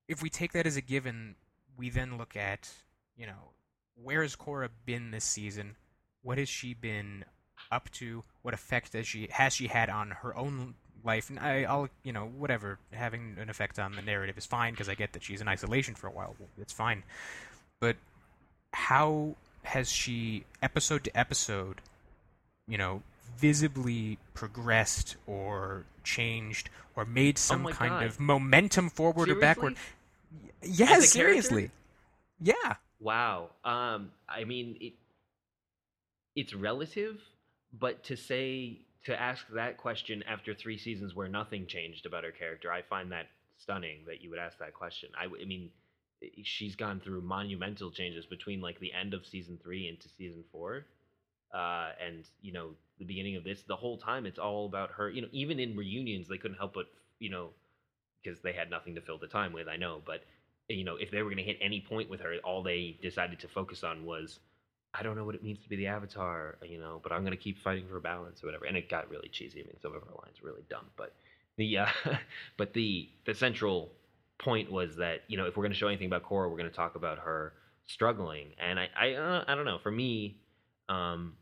if we take that as a given, we then look at you know where has Korra been this season? What has she been up to? What effect has she has she had on her own life? And I, I'll you know whatever having an effect on the narrative is fine because I get that she's in isolation for a while. It's fine. But how has she episode to episode you know, visibly progressed or changed or made some my kind God. of momentum forward or backward. Yes, seriously. Yeah. Wow. Um, I mean, it, it's relative, but to say to ask that question after three seasons where nothing changed about her character, I find that stunning that you would ask that question. I mean, she's gone through monumental changes between like the end of season three into season four, uh, and you know the beginning of this. The whole time, it's all about her. You know, even in reunions, they couldn't help but you know because they had nothing to fill the time with. I know, but you know, if they were going to hit any point with her, all they decided to focus on was, I don't know what it means to be the Avatar, you know, but I'm going to keep fighting for balance or whatever. And it got really cheesy. I mean, some of her lines were really dumb, but the uh, but the the central point was that you know if we're going to show anything about Korra, we're going to talk about her struggling. And I I uh, I don't know. For me, um,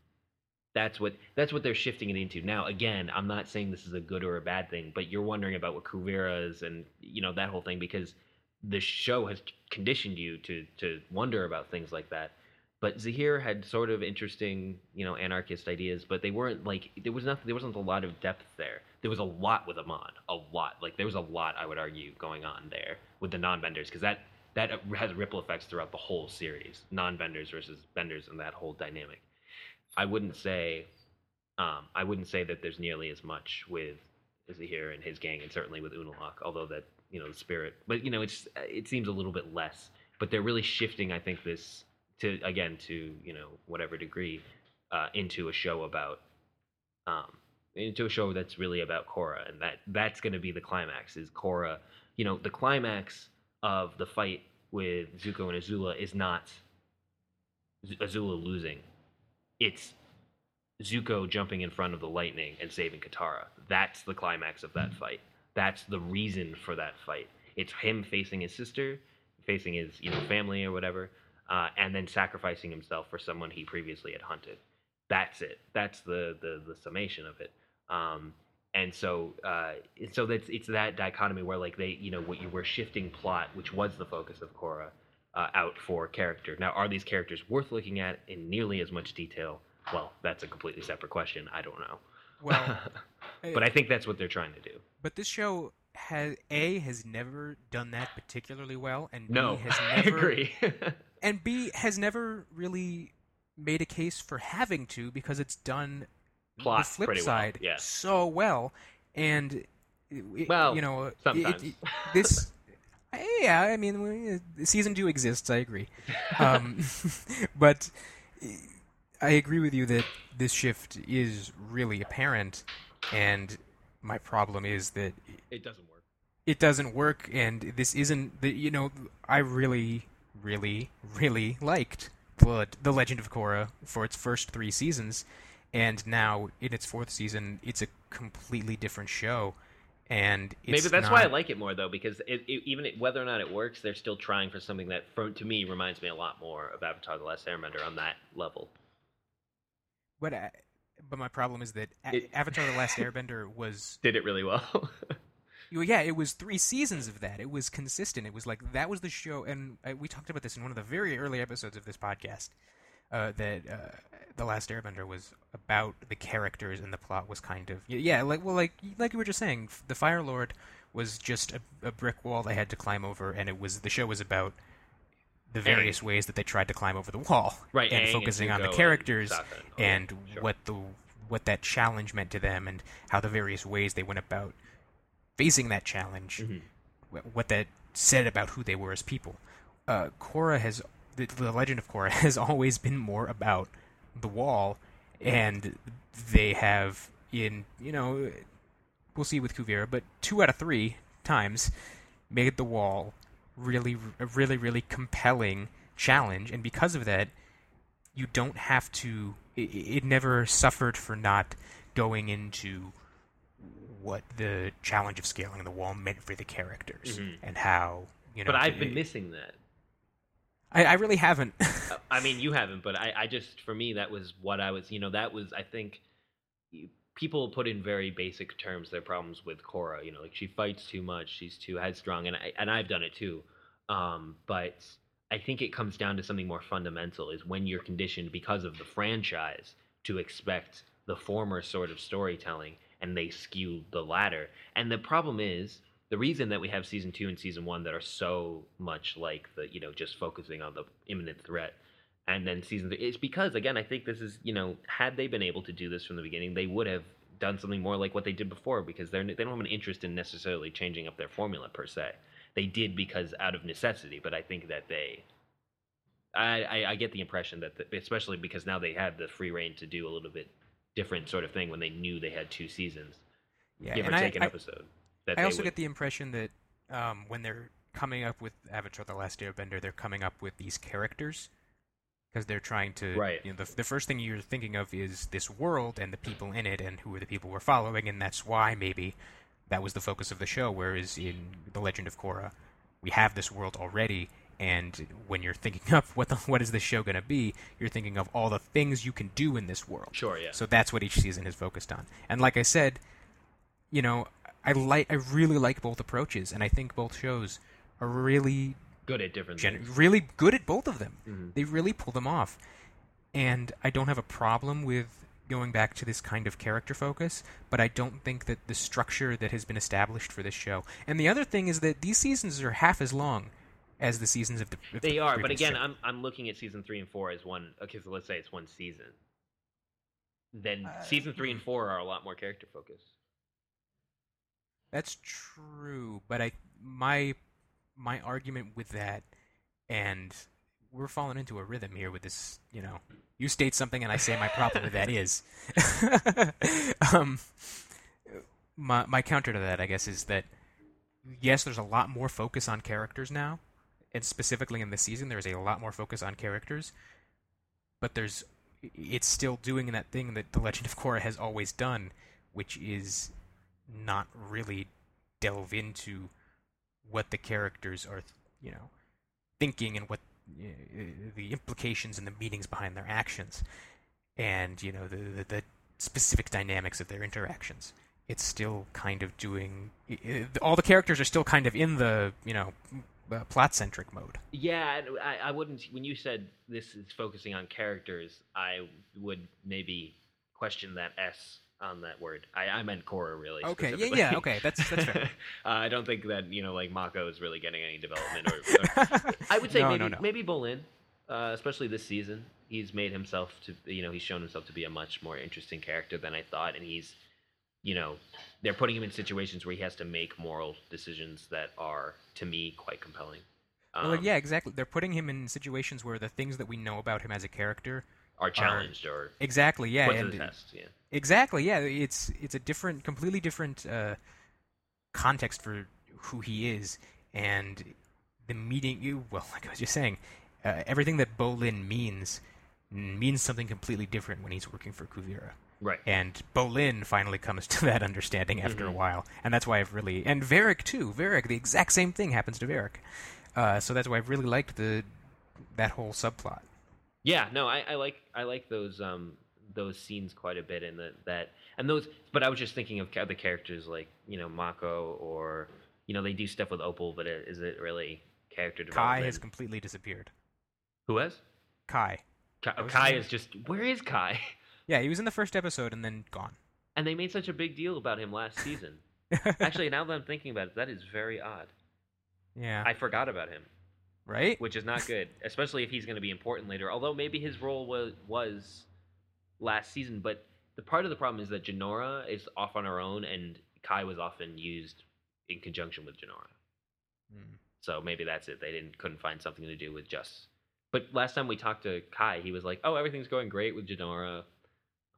that's what that's what they're shifting it into now. Again, I'm not saying this is a good or a bad thing, but you're wondering about what Kuvira is and you know that whole thing because the show has conditioned you to to wonder about things like that. But Zaheer had sort of interesting, you know, anarchist ideas, but they weren't like there was nothing. There wasn't a lot of depth there. There was a lot with Amon, a lot. Like there was a lot, I would argue, going on there with the non-benders because that that has ripple effects throughout the whole series. Non-benders versus benders and that whole dynamic. I wouldn't say, um, I wouldn't say that there's nearly as much with Zaheer and his gang, and certainly with Unalaq, although that you know the spirit. But you know, it's it seems a little bit less. But they're really shifting, I think, this to again to you know whatever degree uh, into a show about um, into a show that's really about Korra, and that that's going to be the climax. Is Korra, you know, the climax of the fight with Zuko and Azula is not Azula losing. It's Zuko jumping in front of the lightning and saving Katara. That's the climax of that fight. That's the reason for that fight. It's him facing his sister, facing his you know family or whatever, uh, and then sacrificing himself for someone he previously had hunted. That's it. That's the the, the summation of it. Um, and so uh, so that's it's that dichotomy where like they you know what you were shifting plot, which was the focus of Korra, uh, out for character. Now, are these characters worth looking at in nearly as much detail? Well, that's a completely separate question. I don't know. Well, but I think that's what they're trying to do. but this show has a has never done that particularly well, and No, B has never, I agree. and B has never really made a case for having to because it's done Plot the flip pretty well, side yeah. so well, and it- Well, you know, sometimes. it- this. Yeah, I mean, season two exists. I agree, um, but I agree with you that this shift is really apparent, and my problem is that It doesn't work. it doesn't work, and this isn't the you know I really, really, really liked the the Legend of Korra for its first three seasons, and now in its fourth season, it's a completely different show, and it's Maybe that's why I like it more though, because it, it, even it, whether or not it works, they're still trying for something that, for, to me, reminds me a lot more of Avatar: The Last Airbender on that level. But I, but my problem is that It- Avatar: The Last Airbender was Did it really well? Well, yeah, it was three seasons of that. It was consistent. It was like that was the show, and uh, we talked about this in one of the very early episodes of this podcast. Uh, that uh, the Last Airbender was about the characters, and the plot was kind of yeah, like well, like like you were just saying, the Fire Lord was just a, a brick wall they had to climb over, and it was the show was about the various ways that they tried to climb over the wall, Right, and Aang and focusing on the and characters and all and sure. what the what that challenge meant to them, and how the various ways they went about facing that challenge, Mhm. what that said about who they were as people. Uh, Korra has the, the Legend of Korra has always been more about the wall, and they have in you know we'll see with Kuvira, but two out of three times made the wall really a really really compelling challenge, and because of that, you don't have to. It, it never suffered for not going into what the challenge of scaling the wall meant for the characters Mhm. and how you know. but I've been missing that. I, I really haven't. Uh, I mean, you haven't, but I, I just, for me, that was what I was, you know, that was, I think, people put in very basic terms their problems with Korra. You know, like she fights too much, she's too headstrong, and I, and I've done it too. Um, but I think it comes down to something more fundamental: is when you're conditioned because of the franchise to expect the former sort of storytelling, and they skew the latter. And the problem is. The reason that we have season two and season one that are so much like the, you know, just focusing on the imminent threat and then season three. It's because again, I think this is you know, had they been able to do this from the beginning, they would have done something more like what they did before because they're they don't have an interest in necessarily changing up their formula per se. They did because out of necessity, but I think that they. I, I, get the impression that, the, especially because now they have the free reign to do a little bit different sort of thing when they knew they had two seasons, yeah, give or and I, take an I- episode. I also would, get the impression that um, when they're coming up with Avatar: The Last Airbender, they're coming up with these characters because they're trying to. Right. You know, the, the first thing you're thinking of is this world and the people in it and who are the people we're following, and that's why maybe that was the focus of the show. Whereas in The Legend of Korra, we have this world already. And when you're thinking of what the, what is this show going to be, you're thinking of all the things you can do in this world. sure, yeah. So that's what each season is focused on. And like I said, you know, I like I really like both approaches, and I think both shows are really Good at different gen- really good at both of them. Mhm. They really pull them off, and I don't have a problem with going back to this kind of character focus, but I don't think that the structure that has been established for this show. And the other thing is that these seasons are half as long as the seasons of the. of They the are, but again, show. I'm I'm looking at season three and four as one. Okay, so let's say it's one season. Then Uh, season three and four are a lot more character focused. That's true, but I my my argument with that, and we're falling into a rhythm here with this. You know, you state something, and I say my problem with that is. um, my my counter to that, I guess, is that yes, there's a lot more focus on characters now, and specifically in this season, there's a lot more focus on characters, but there's it's still doing that thing that the Legend of Korra has always done, which is not really delve into what the characters are, you know, thinking and what uh, the implications and the meanings behind their actions, and you know the, the the specific dynamics of their interactions. It's still kind of doing i- i- all the characters are still kind of in the you know uh, plot centric mode. Yeah, and I, I wouldn't. When you said this is focusing on characters, I would maybe question that S on that word. I, I meant Korra really. Okay, yeah, yeah, okay, that's that's fair. uh, I don't think that you know, like Mako is really getting any development. Or, or I would say No, maybe no, no. maybe Bolin, uh, especially this season, he's made himself to you know he's shown himself to be a much more interesting character than I thought, and he's you know they're putting him in situations where he has to make moral decisions that are to me quite compelling. Well, Um, yeah, exactly. They're putting him in situations where the things that we know about him as a character are challenged or exactly yeah and test. Yeah. exactly yeah it's it's a different completely different uh, context for who he is and the meeting you well like I was just saying uh, everything that Bolin means means something completely different when he's working for Kuvira. Right. And Bolin finally comes to that understanding after Mhm. a while, and that's why I've really and Varrick too. Varrick, the exact same thing happens to Varrick, uh, so that's why I've really liked the that whole subplot. Yeah, no, I, I like I like those um those scenes quite a bit, and that that and those. But I was just thinking of the characters like you know Mako or you know they do stuff with Opal, but it, is it really character development? Kai has completely disappeared. Who has? Kai, Kai, Kai is just where is Kai? yeah, he was in the first episode and then gone. And they made such a big deal about him last season. Actually, now that I'm thinking about it, that is very odd. yeah, I forgot about him, right. which is not good, especially if he's going to be important later. Although maybe his role was was last season, but the part of the problem is that Jinora is off on her own, and Kai was often used in conjunction with Jinora. Hmm. So maybe that's it. They didn't couldn't find something to do with just. But last time we talked to Kai, he was like, "Oh, everything's going great with Jinora."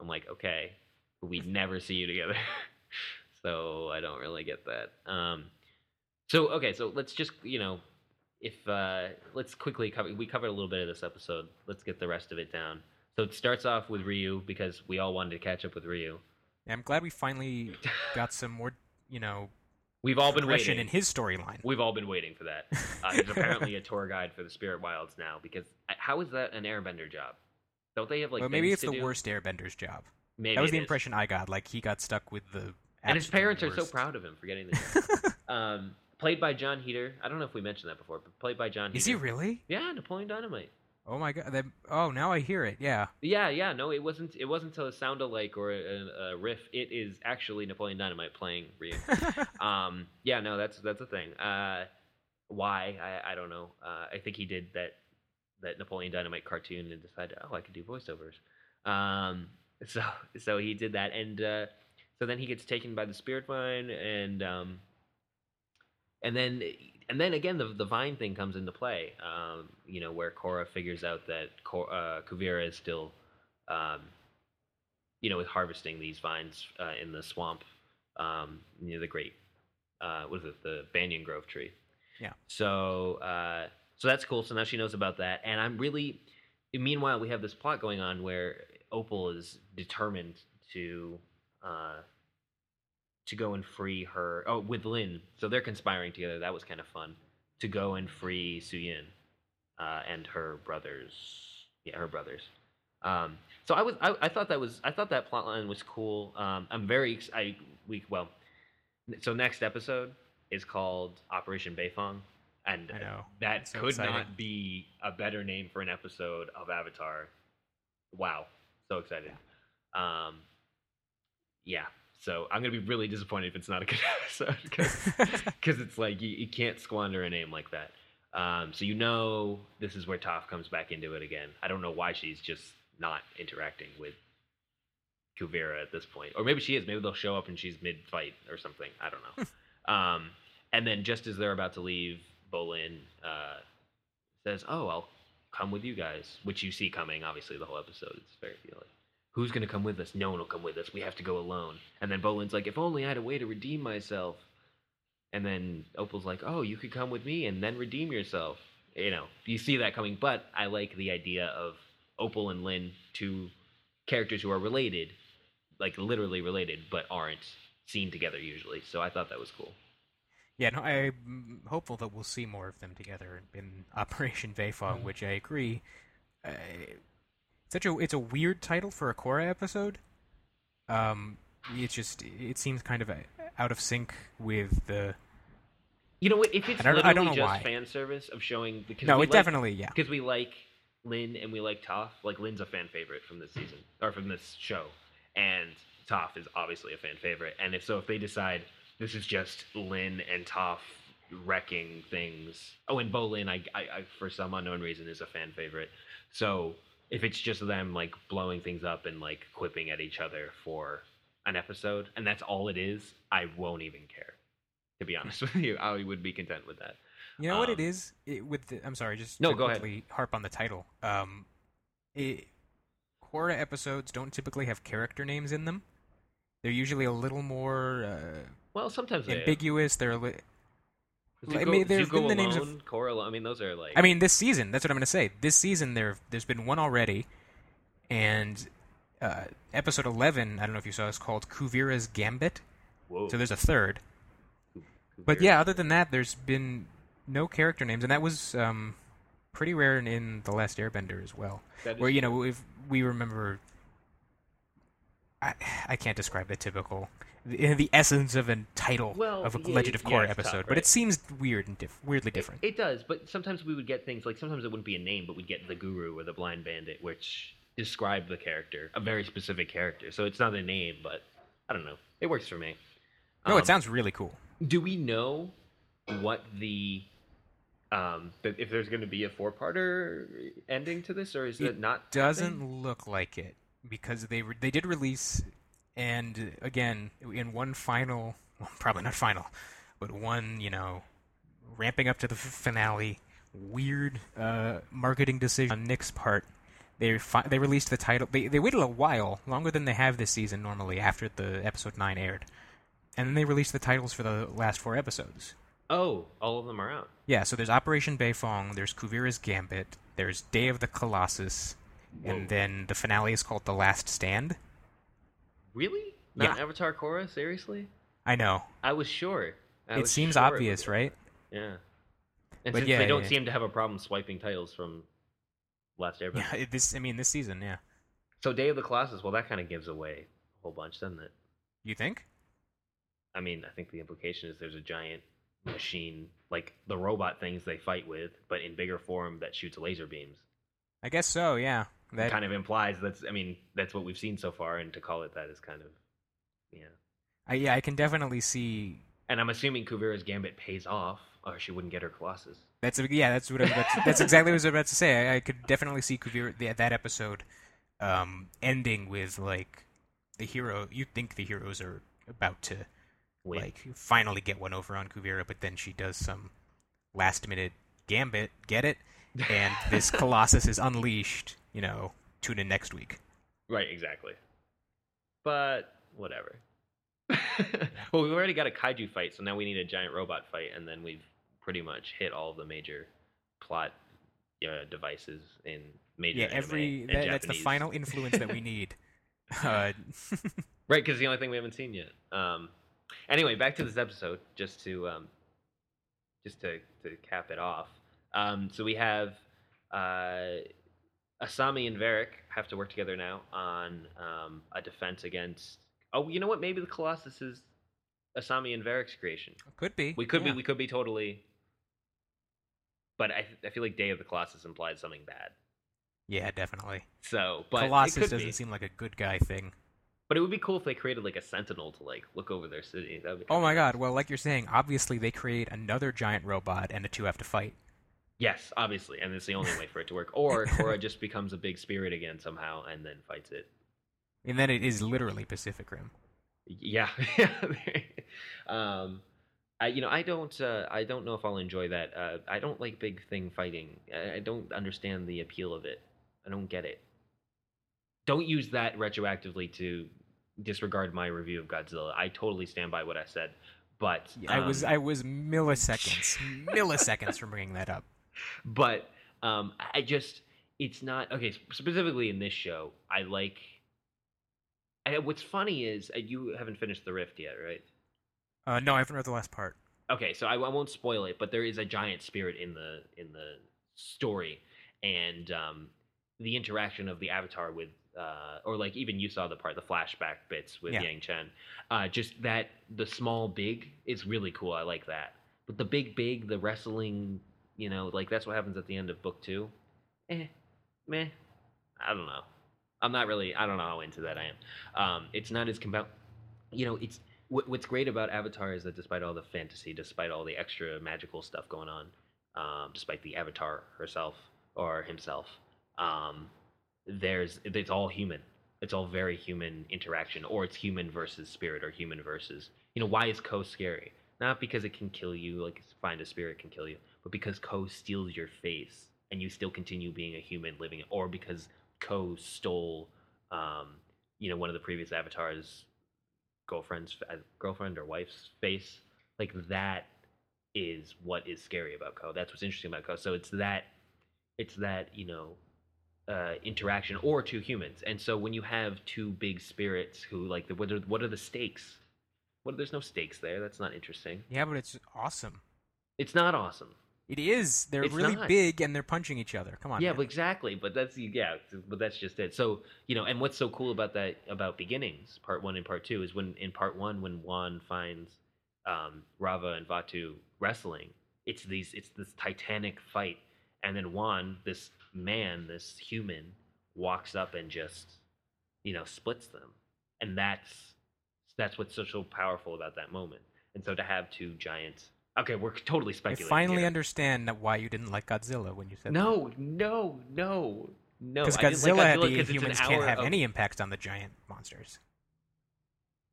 I'm like, "Okay, but we never see you together." so I don't really get that. Um, so okay, so let's just you know, if uh, let's quickly cover. We covered a little bit of this episode. Let's get the rest of it down. So it starts off with Ryu because we all wanted to catch up with Ryu. Yeah, I'm glad we finally got some more, you know, We've all been waiting. in his storyline. We've all been waiting for that. Uh, he's apparently a tour guide for the Spirit Wilds now. Because uh, how is that an Airbender job? Don't they have like? well, maybe it's the do? worst Airbender's job. Maybe that was the is. impression I got. Like he got stuck with the. And his parents are so proud of him for getting the job. um, played by Jon Heder. I don't know if we mentioned that before, but played by Jon. Heder. Is he really? Yeah, Napoleon Dynamite. Oh my god! That, oh, now I hear it. Yeah. Yeah, yeah. No, it wasn't. It wasn't a sound alike or a, a riff. It is actually Napoleon Dynamite playing Ryu. um, yeah, no, that's that's a thing. Uh, why? I, I don't know. Uh, I think he did that that Napoleon Dynamite cartoon and decided, oh, I could do voiceovers. Um, so so he did that, and uh, so then he gets taken by the spirit vine, and um, and then and then again the the vine thing comes into play. Um, you know where Korra figures out that Kor- uh, Kuvira is still, um, you know, is harvesting these vines uh, in the swamp um, near the great, uh, what is it, the Banyan Grove tree. Yeah. So uh, so that's cool. So now she knows about that, and I'm really. Meanwhile, we have this plot going on where Opal is determined to. Uh, to go and free her. Oh, with Lin. So they're conspiring together. That was kind of fun to go and free Suyin uh, and her brothers. Yeah, her brothers. Um, so I was. I, I thought that was. I thought that plot line was cool. Um, I'm very. I we well. So next episode is called Operation Beifong, and that So could exciting. not be a better name for an episode of Avatar. Wow, so excited. Um, yeah, so I'm gonna be really disappointed if it's not a good episode because it's like you, you can't squander a name like that. Um, so you know this is where Toph comes back into it again. I don't know why she's just not interacting with Kuvira at this point, or maybe she is. Maybe they'll show up and she's mid-fight or something. I don't know. um, and then just as they're about to leave, Bolin uh, says, "Oh, I'll come with you guys," which you see coming. Obviously, the whole episode. It's very like, who's gonna come with us? No one will come with us. We have to go alone. And then Bolin's like, "If only I had a way to redeem myself." And then Opal's like, "Oh, you could come with me and then redeem yourself." You know, you see that coming. But I like the idea of Opal and Lin, two characters who are related, like literally related, but aren't seen together usually. So I thought that was cool. Yeah, no, I'm hopeful that we'll see more of them together in Operation Beifong, which I agree. Uh, such a it's a weird title for a Korra episode. Um, it's just it seems kind of uh out of sync with the. You know what? If it's I literally I just why. fan service of showing because No, it like, definitely yeah. because we like Lin and we like Toph. Like Lin's a fan favorite from this season or from this show, and Toph is obviously a fan favorite. And if so, if they decide this is just Lin and Toph wrecking things, oh, and Bolin, I, I, I for some unknown reason is a fan favorite. So if it's just them like blowing things up and like quipping at each other for an episode, and that's all it is, I won't even care. To be honest with you, I would be content with that. You know what it Um. It, with the, I'm sorry, just No, to go ahead. quickly harp on the title. Um, it, Korra episodes don't typically have character names in them. They're usually a little more uh, Well, sometimes they ambiguous. They're. a Li- Zuko, I mean, there's Zuko been the names of- alone, Korra alone, I mean, those are like. I mean, this season. That's what I'm going to say. This season, there there's been one already, and uh, episode 11. I don't know if you saw. is called Kuvira's Gambit. whoa. So there's a third. But yeah, other than that, there's been no character names, and that was um, pretty rare in, in the Last Airbender as well. Where you know, if we remember, I I can't describe the typical, the, the essence of a title Well, of a yeah, Legend of yeah, Korra tough, episode, but it seems weird and diff- weirdly It- different. It, does, but sometimes we would get things like sometimes it wouldn't be a name, but we'd get the Guru or the Blind Bandit, which describe the character, a very specific character. So it's not a name, but I don't know. It works for me. no, Um, it sounds really cool. Do we know what the um that if there's going to be a four-parter ending to this, or is it, It not? Doesn't happening? look like it because they re- they did release, and again in one final, well, probably not final, but one you know, ramping up to the finale, weird uh, marketing decision on Nick's part. They fi- they released the title. They they waited a while, longer than they have this season normally after the episode nine aired, and then they released the titles for the last four episodes. Oh, all of them are out. Yeah, so there's Operation Beifong, there's Kuvira's Gambit, there's Day of the Colossus, Whoa. and then the finale is called The Last Stand. Really? Not Yeah. Avatar Korra? Seriously? I know. I was sure. I it was seems sure obvious, was. right? Yeah. And But since yeah, they don't yeah. seem to have a problem swiping titles from Last Airbender. Yeah, this I mean this season, yeah. So Day of the Colossus, well, that kind of gives away a whole bunch, doesn't it? You think? I mean, I think the implication is there's a giant machine, like the robot things they fight with, but in bigger form that shoots laser beams. I guess so, yeah. That kind of implies that's, I mean, that's what we've seen so far, and to call it that is kind of, yeah. I, yeah, I can definitely see And I'm assuming Kuvira's Gambit pays off, or she wouldn't get her Colossus. that's yeah, that's what I was about to, that's exactly what I was about to say. I, I could definitely see Kuvira the, that episode um, ending with like the hero. You think the heroes are about to Win. like finally get one over on Kuvira, but then she does some last minute gambit, get it, and this Colossus is unleashed. You know, tune in next week. Right, exactly. But whatever. well, we've already got a kaiju fight, so now we need a giant robot fight, and then we've pretty much hit all of the major plot uh, devices in major. Yeah, every that, that's the final influence that we need. Uh, Right, because the only thing we haven't seen yet. Um, anyway, back to this episode, just to um, just to, to cap it off. Um, so we have uh, Asami and Varrick have to work together now on um, a defense against. Oh, you know what? Maybe the Colossus is Asami and Varrick's creation. could be. We could yeah. be. We could be totally. But I, I feel like Day of the Colossus implied something bad. Yeah, definitely. So, but Colossus doesn't be. seem like a good guy thing. But it would be cool if they created like a sentinel to like look over their city. That would be Oh my nice. god, well, like you're saying, obviously they create another giant robot and the two have to fight. Yes, obviously, and it's the only way for it to work. Or Korra just becomes a big spirit again somehow and then fights it. And then it is literally Pacific Rim. Yeah, um, I you know I don't uh, I don't know if I'll enjoy that. Uh, I don't like big thing fighting. I, I don't understand the appeal of it. I don't get it. Don't use that retroactively to disregard my review of Godzilla. I totally stand by what I said. But I was um, I was milliseconds, milliseconds from bringing that up. But um, I just it's not okay. Specifically in this show, I like. And what's funny is uh, you haven't finished the Rift yet, right? Uh, no, I haven't read the last part. Okay, so I, I won't spoil it, but there is a giant spirit in the in the story, and um, the interaction of the Avatar with, uh, or like even you saw the part, the flashback bits with Yeah. Yangchen. Uh, just that the small big is really cool. I like that, but the big big, the wrestling, you know, like that's what happens at the end of book two. Eh, meh. I don't know. I'm not really. I don't know how into that I am. Um, it's not as compelling. You know, it's what, what's great about Avatar is that despite all the fantasy, despite all the extra magical stuff going on, um, despite the Avatar herself or himself, um, there's it's all human. It's all very human interaction, or it's human versus spirit, or human versus you know why is Koh scary? Not because it can kill you, like find a spirit can kill you, but because Koh steals your face and you still continue being a human living, or because Koh stole um, you know, one of the previous avatars' girlfriend's girlfriend or wife's face. Like that is what is scary about Koh. That's what's interesting about Koh. So it's that, it's that you know, uh, interaction or two humans. And so when you have two big spirits who like, the, what are what are the stakes? What there's no stakes there. That's not interesting. Yeah, but it's awesome. It's not awesome. It is. They're It's really not. big and they're punching each other. Come on. yeah, exactly. But that's yeah, but that's just it. So you know, and what's so cool about that about beginnings, part one and part two, is when in part one when Wan finds um, Raava and Vaatu wrestling, it's these it's this titanic fight, and then Wan, this man, this human, walks up and just you know splits them, and that's that's what's so so powerful about that moment. And so to have two giants. Okay, we're totally speculating. I finally here. understand that why you didn't like Godzilla when you said No, no, no, no. Because Godzilla, like Godzilla the 'cause it's an humans can't have of- any impact on the giant monsters.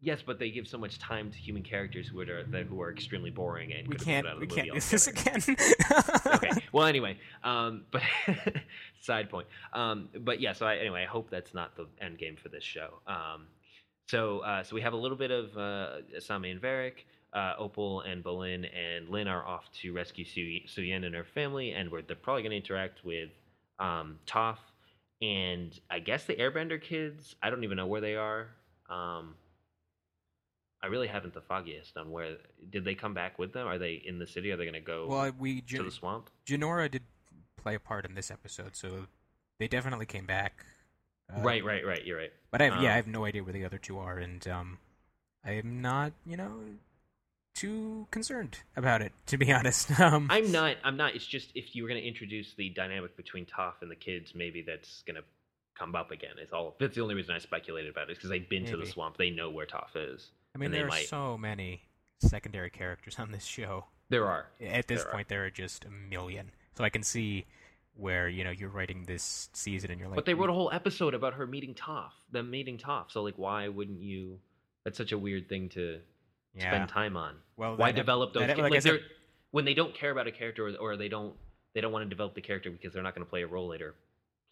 Yes, but they give so much time to human characters who are that, who are extremely boring and We can't. put out a We can't do this again. okay. Well, anyway, um, but side point. Um, but yeah. So I, anyway, I hope that's not the end game for this show. Um, so uh, so we have a little bit of uh, Asami and Varrick. Uh, Opal and Bolin and Lin are off to rescue Su- Suyin and her family, and we're, they're probably going to interact with um, Toph and I guess the Airbender kids. I don't even know where they are. Um, I really haven't the foggiest on where. Did they come back with them? Are they in the city? Are they going to go well, we to the swamp? Jinora did play a part in this episode, so they definitely came back. Uh, right, right, right. You're right. But I have, yeah, Um, I have no idea where the other two are, and um, I am not, you know, too concerned about it, to be honest. Um, I'm not. I'm not. It's just if you were going to introduce the dynamic between Toph and the kids, maybe that's going to come up again. It's all. That's the only reason I speculated about it. Because they've been to the swamp. They know where Toph is. I mean, there are might- so many secondary characters on this show. There are. At this There are. point, there are just a million. So I can see where you know you're writing this season and you're like, but they wrote a whole episode about her meeting Toph. Them meeting Toph. So like, why wouldn't you? That's such a weird thing to yeah. spend time on. Well, why develop those? that- like like said- when they don't care about a character or, or they don't they don't want to develop the character because they're not going to play a role later.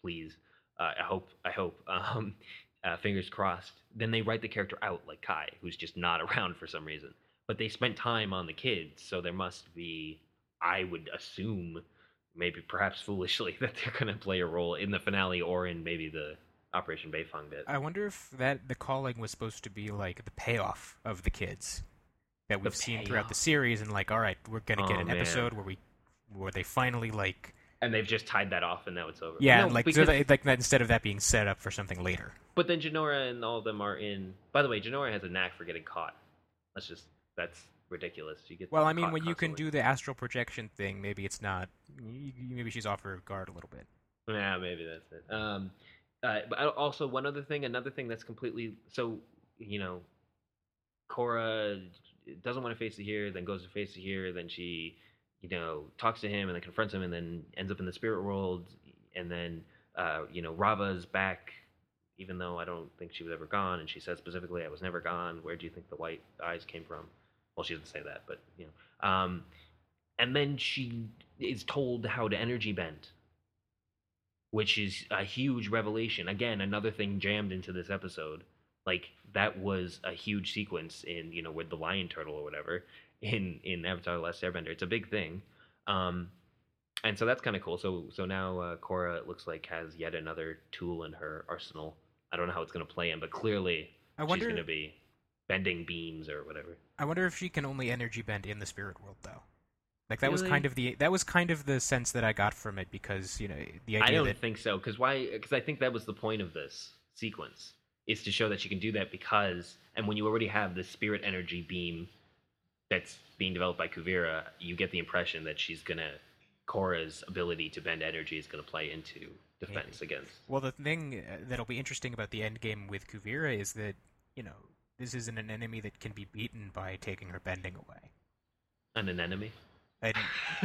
Please, uh, I hope I hope. Um, uh, fingers crossed. Then they write the character out like Kai, who's just not around for some reason. But they spent time on the kids, so there must be. I would assume, maybe perhaps foolishly, that they're going to play a role in the finale or in maybe the Operation Beifong bit. I wonder if that the calling was supposed to be like the payoff of the kids that we've seen throughout the series, and like, all right, we're gonna get Oh, an man. episode where we where they finally like and they've just tied that off, and now it's over. yeah, No, like so because- they, like that instead of that being set up for something later. But then Jinora and all of them are in. By the way, Jinora has a knack for getting caught. That's just that's ridiculous. You get Well, I mean, caught when you can constantly. do the astral projection thing, maybe it's not. y- y- Maybe she's off her guard a little bit. Yeah, maybe that's it. Um, uh, but also one other thing, another thing that's completely so you know, Korra doesn't want to face Zaheer, then goes to face Zaheer, then she, you know, talks to him and then confronts him, and then ends up in the spirit world, and then uh, you know, Raava's back, even though I don't think she was ever gone, and she says specifically, "I was never gone." Where do you think the white eyes came from? Well, she doesn't say that, but you know. Um, and then she is told how to energy bend which is a huge revelation. Again, another thing jammed into this episode. Like that was a huge sequence in you know with the lion turtle or whatever in in Avatar: The Last Airbender. It's a big thing, um, and so that's kind of cool. So so now uh, Korra it looks like has yet another tool in her arsenal. I don't know how it's going to play in, but clearly I she's going to be bending beams or whatever. I wonder if she can only energy bend in the spirit world, though. Like that was kind of the that was kind of the sense that I got from it because you know the idea. I don't that think so. Because why? Because I think that was the point of this sequence is to show that she can do that because, and when you already have the spirit energy beam that's being developed by Kuvira, you get the impression that she's gonna Korra's ability to bend energy is gonna play into defense against. Well, the thing uh, that'll be interesting about the end game with Kuvira is that you know this isn't an enemy that can be beaten by taking her bending away. And an enemy. And,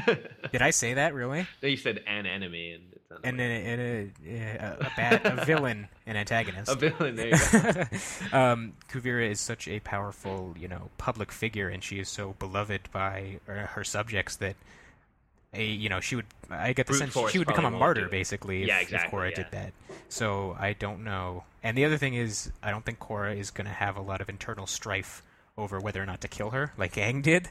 did I say that really? No, you said an enemy, and it's not And a, and a, a, a bad a villain, an antagonist. a villain. There you go. um, Kuvira is such a powerful, you know, public figure, and she is so beloved by uh, her subjects that a you know she would I get the Brute sense she would become a martyr basically if, Yeah, if exactly, Korra yeah. did that. So I don't know. And the other thing is I don't think Korra is going to have a lot of internal strife over whether or not to kill her like Aang did.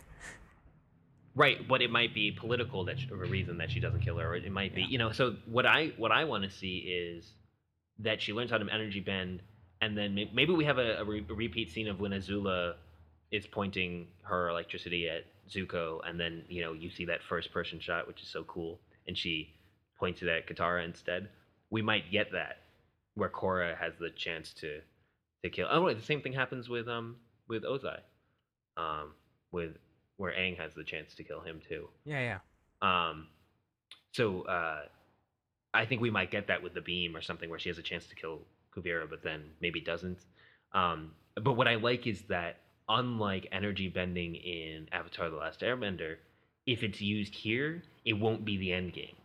Right, but it might be political that she, or a reason that she doesn't kill her, or it might be Yeah. you know. So what I what I want to see is that she learns how to energy bend, and then may- maybe we have a, a, re- a repeat scene of when Azula is pointing her electricity at Zuko, and then you know you see that first person shot, which is so cool, and she points it at Katara instead. We might get that where Korra has the chance to to kill. Oh, wait, the same thing happens with um with Ozai, um with where Aang has the chance to kill him too. Yeah, yeah. Um, so uh, I think we might get that with the beam or something where she has a chance to kill Kuvira, but then maybe doesn't. Um, but what I like is that unlike energy bending in Avatar: The Last Airbender, if it's used here, it won't be the end game.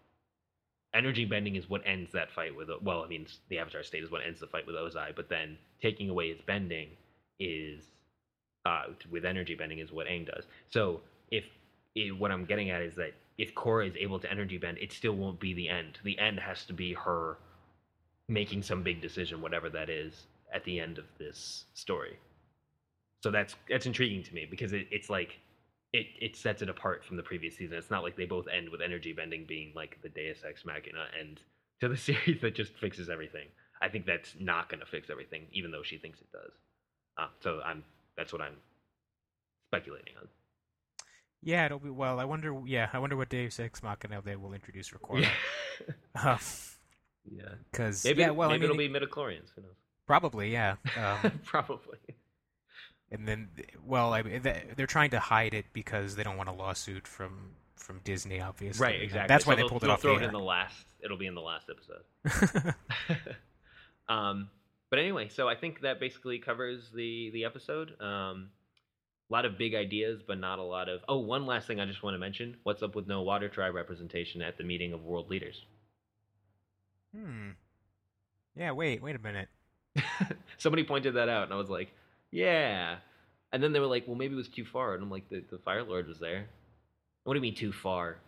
Energy bending is what ends that fight with. Well, I mean, the Avatar state is what ends the fight with Ozai, but then taking away his bending is uh, with energy bending is what Aang does. So if it, what I'm getting at is that if Korra is able to energy bend, it still won't be the end. The end has to be her making some big decision, whatever that is, at the end of this story. So that's that's intriguing to me because it, it's like it it sets it apart from the previous season. It's not like they both end with energy bending being like the Deus Ex Machina end to the series that just fixes everything. I think that's not going to fix everything, even though she thinks it does. Uh, so I'm that's what I'm speculating on. Yeah, it'll be well. I wonder. Yeah, I wonder what Deus Ex Machina they will introduce for Korra. Yeah. yeah. Because Maybe, yeah, well, maybe I mean, it'll be midichlorians. Who knows? probably yeah. Um, Probably. and then, well, I, they- they're trying to hide it because they don't want a lawsuit from from Disney, obviously. Right, exactly. That's So why they pulled it off throw the it in the last. It'll be in the last episode. um, but anyway, so I think that basically covers the the episode. Um, a lot of big ideas, but not a lot of. Oh, one last thing I just want to mention: what's up with no Water Tribe representation at the meeting of world leaders? hmm. Yeah. Wait. Wait a minute. Somebody pointed that out, and I was like, "Yeah." And then they were like, "Well, maybe it was too far," and I'm like, "The, the Fire Lord was there." What do you mean too far?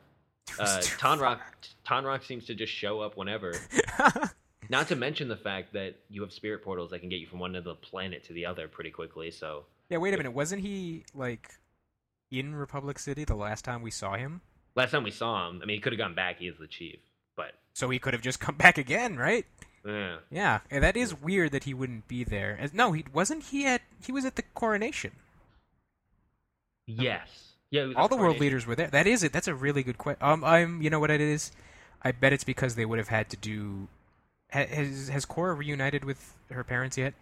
Uh, Tonraq. Tonraq seems to just show up whenever. Not to mention the fact that you have spirit portals that can get you from one end of the planet to the other pretty quickly. So yeah. Wait a minute. Wasn't he like in Republic City the last time we saw him? last time we saw him, I mean, he could have gone back. He is the chief, but So he could have just come back again, right? eh. Yeah, and that is weird that he wouldn't be there. As, no, he wasn't. He at he was at the coronation. yes, yeah. All the world leaders were there. That is it. That's a really good question. Um, I'm. You know what it is? I bet it's because they would have had to do. Ha- Has Has Korra reunited with her parents yet?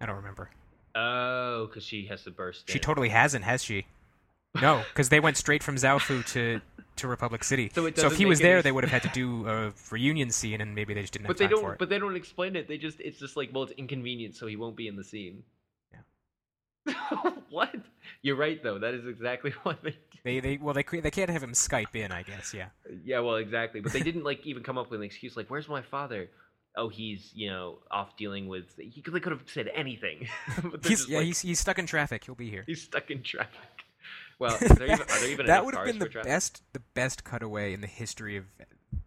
I don't remember. Oh, because she has to burst. She in. totally hasn't, has she? No, because they went straight from Zaofu to to Republic City. So it if he was any there, they would have had to do a reunion scene, and maybe they just didn't But they don't. But they don't explain it. They just. It's just like, well, it's inconvenient, so he won't be in the scene. Yeah. what? You're right, though. That is exactly what they. They they well they they can't have him Skype in, I guess. Yeah. Yeah, well, exactly. But they didn't like even come up with an excuse. Like, where's my father? Oh, he's you know off dealing with. He could, they could have said anything. He's yeah like, he's he's stuck in traffic. He'll be here. he's stuck in traffic. Well, there even, are there even that would have been the traffic? best the best cutaway in the history of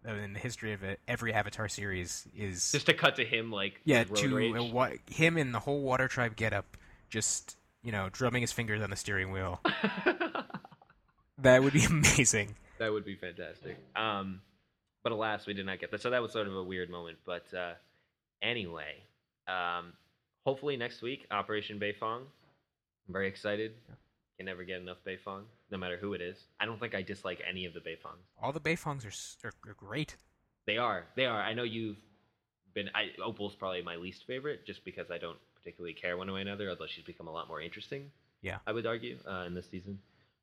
uh, in the history of uh, every Avatar series is Just to cut to him like yeah to uh, wa- him and the whole Water Tribe get up just you know drumming his fingers on the steering wheel. That would be amazing. that would be fantastic. Um, but alas, we did not get that. So that was sort of a weird moment. But uh, anyway, um, hopefully next week, Operation Beifong. I'm very excited. Can never get enough Beifong, no matter who it is. I don't think I dislike any of the Beifongs. All the Beifongs are, are are great. They are. They are. I know you've been. I, Opal's probably my least favorite, just because I don't particularly care one way or another. Although she's become a lot more interesting. Yeah. I would argue uh, in this season.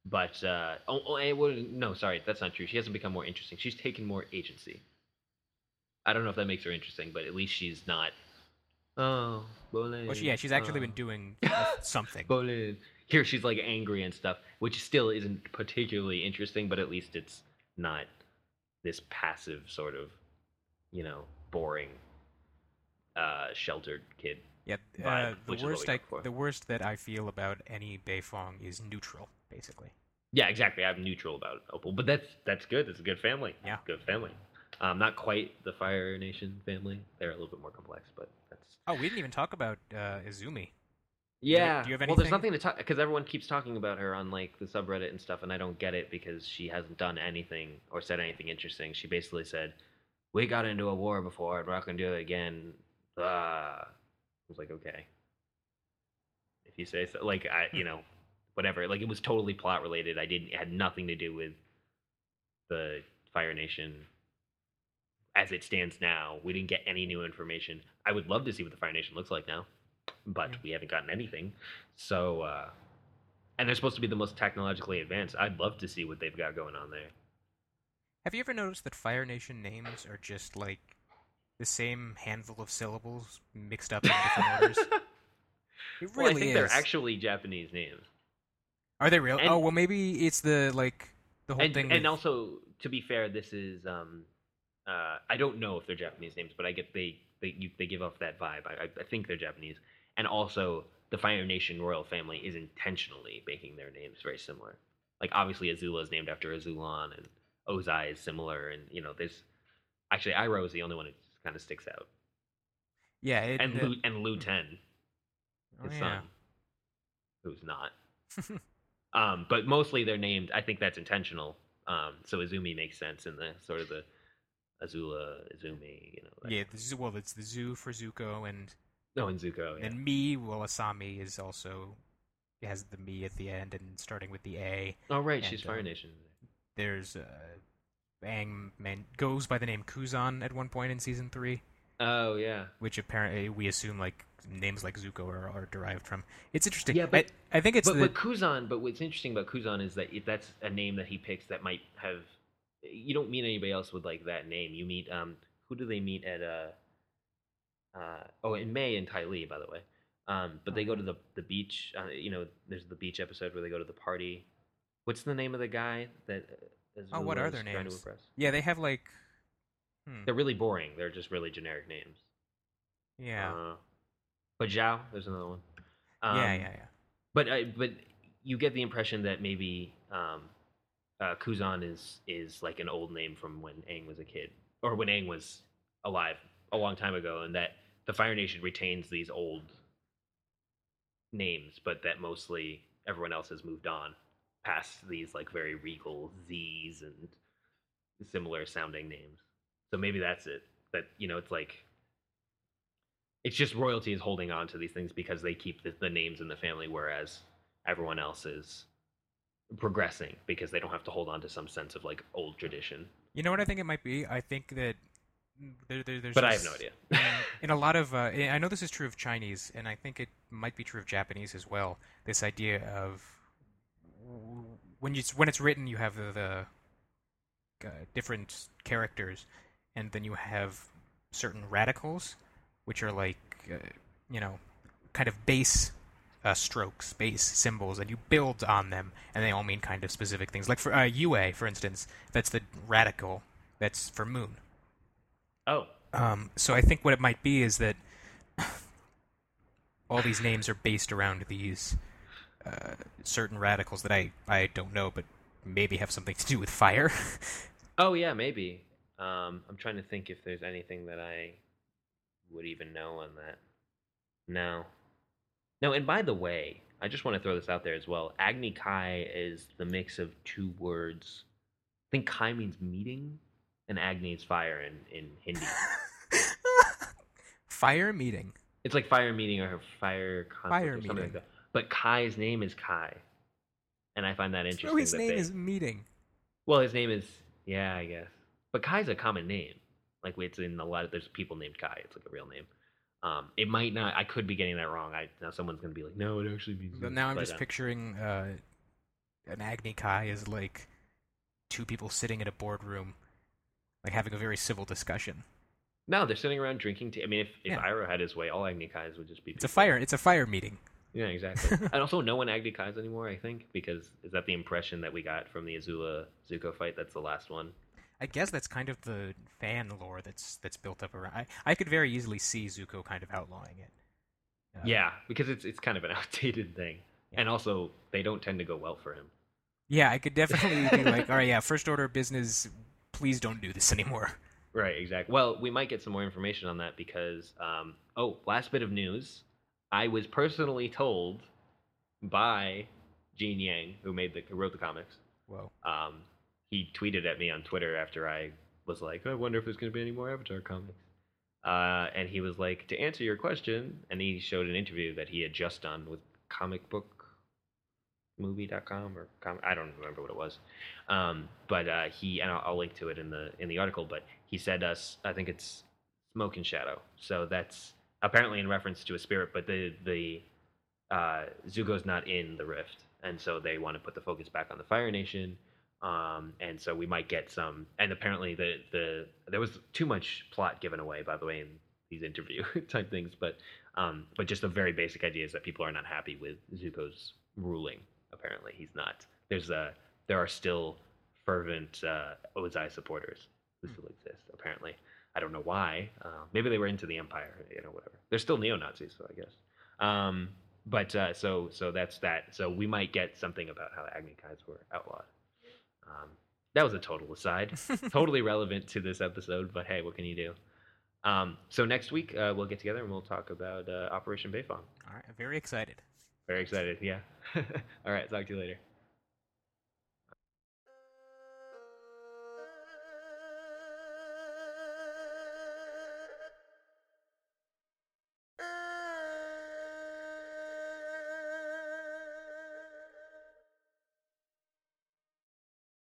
But uh, oh, oh well, no, sorry, that's not true. She hasn't become more interesting. She's taken more agency. I don't know if that makes her interesting, but at least she's not. Oh, Bolin. Well, she, yeah, she's actually oh, been doing uh, something. Bolin. Here, she's like angry and stuff, which still isn't particularly interesting, but at least it's not this passive sort of, you know, boring, uh, sheltered kid. Yeah, vibe, uh, the which is what we worst I, the worst that I feel about any Beifong is neutral, basically. Yeah, exactly. I'm neutral about Opal, but that's that's good. It's a good family. Yeah. good family. Um, not quite the Fire Nation family. They're a little bit more complex, but that's Oh, we didn't even talk about uh, Izumi. yeah. do you have well, there's nothing to talk because everyone keeps talking about her on like the subreddit and stuff, and I don't get it because she hasn't done anything or said anything interesting. She basically said, "We got into a war before, and we're not gonna do it again." Ah, I was like, okay, if you say so. Like I, you know, whatever. Like it was totally plot related. I didn't it had nothing to do with the Fire Nation as it stands now. We didn't get any new information. I would love to see what the Fire Nation looks like now, but Yeah. we haven't gotten anything. So, uh, and they're supposed to be the most technologically advanced. I'd love to see what they've got going on there. Have you ever noticed that Fire Nation names are just like the same handful of syllables mixed up in different orders? It well, really I think is. they're actually Japanese names. Are they real? and- oh well, maybe it's the like the whole and, thing. and with- also to be fair this is um uh i don't know if they're japanese names but i get they they you, they give off that vibe I, I- think they're japanese and also the fire nation royal family is intentionally making their names very similar like obviously azula is named after azulon and ozai is similar and you know there's actually iroh is the only one who kind of sticks out yeah, it, and the- Lu, and lu ten oh, his yeah. son who's not um, but mostly they're named. I think that's intentional. Um, so Izumi makes sense in the sort of the Azula, Izumi, you know. that- yeah, the zoo, well, it's the zoo for Zuko, and No, and Zuko. Yeah. and Mi, well, Asami is also has the Mi at the end, and starting with the A. oh, right. and, She's Fire um, Nation. There's uh, Aang man goes by the name Kuzon at one point in season three, Oh, yeah. which apparently we assume like names like Zuko are, are derived from. It's interesting. Yeah, but- I, I think it's but, the but Kuzon. But what's interesting about Kuzon is that if that's a name that he picks that might have. You don't meet anybody else with like that name. You meet um. Who do they meet at uh? Uh, oh, in Mai and Ty Lee, by the way. Um, but they go to the the beach. Uh, you know, there's the beach episode where they go to the party. What's the name of the guy that? Uh, Oh, what are their trying to names? yeah they have like hmm, They're really boring. They're just really generic names. yeah Uh, but Zhao, there's another one. Um, yeah yeah yeah. But I, but you get the impression that maybe um, uh, Kuzon is is like an old name from when Aang was a kid, or when Aang was alive a long time ago, and that the Fire Nation retains these old names, but that mostly everyone else has moved on past these like very regal Z's and similar sounding names. So maybe that's it. That you know, it's like it's just royalty is holding on to these things because they keep the, the names in the family, whereas everyone else is progressing because they don't have to hold on to some sense of like old tradition. You know what I think it might be? I think that there, there, there's But I have no idea. in a lot of uh, I know this is true of Chinese, and I think it might be true of Japanese as well. This idea of when you when it's written, you have the, the uh, different characters, and then you have certain radicals, which are like uh, you know, kind of base uh, strokes, base symbols, and you build on them, and they all mean kind of specific things. Like for uh, Yue, for instance, that's the radical. That's for moon. oh, Um, so I think what it might be is that all these names are based around these uh, certain radicals that I, I don't know, but maybe have something to do with fire. oh yeah, maybe. Um, I'm trying to think if there's anything that I would even know on that. No, no. And by the way, I just want to throw this out there as well. Agni Kai is the mix of two words. I think Kai means meeting, and Agni is fire in in Hindi. fire meeting. It's like fire meeting or fire conflict Fire or something meeting. like that. But Kai's name is Kai, and I find that interesting. Oh, his that name they- is meeting. well, his name is yeah, I guess. But Kai's a common name. Like it's in a lot of there's people named Kai. It's like a real name. Um, it might not. I could be getting that wrong. I now someone's gonna be like, no, it actually means. But now I'm But, just uh, picturing uh, an Agni Kai as like two people sitting in a boardroom, like having a very civil discussion. No, they're sitting around drinking tea. I mean, if if Yeah. Iroh had his way, all Agni Kais would just be. It's a fire. It's a fire meeting. Yeah, exactly. and also, no one Agni Kais anymore. I think because is that the impression that we got from the Azula Zuko fight? That's the last one. I guess that's kind of the fan lore that's that's built up around. I, I could very easily see Zuko kind of outlawing it. Uh, Yeah, because it's it's kind of an outdated thing, and also they don't tend to go well for him. Yeah, I could definitely be like, all right, yeah, first order of business, please don't do this anymore. Right, exactly. Well, we might get some more information on that because, um, oh, last bit of news. I was personally told by Gene Yang, who made the who wrote the comics. Whoa. Um, he tweeted at me on Twitter after I was like, I wonder if there's going to be any more Avatar comics. Uh, and he was like, to answer your question, and he showed an interview that he had just done with comicbookmovie.com or com- I don't remember what it was. Um, but uh, he and I'll, I'll link to it in the in the article. But he said us, I think it's Smoke and Shadow. So that's apparently in reference to a spirit, but the the uh, Zuko's not in the rift, and so they want to put the focus back on the Fire Nation. Um, and so we might get some. And apparently, the the there was too much plot given away, by the way, in these interview type things. But um, but just the very basic idea is that people are not happy with Zuko's ruling. Apparently, he's not. There's a there are still fervent uh, Ozai supporters who still exist. Apparently, I don't know why. Uh, maybe they were into the Empire, you know, whatever. They're still neo Nazis, so I guess. Um, but uh, so so that's that. So we might get something about how Agni Kais were outlawed. Um, that was a total aside, totally relevant to this episode. But hey, what can you do? Um, so next week uh, we'll get together and we'll talk about uh, Operation Beifong. All right, very excited. Very excited. Yeah. All right. Talk to you later.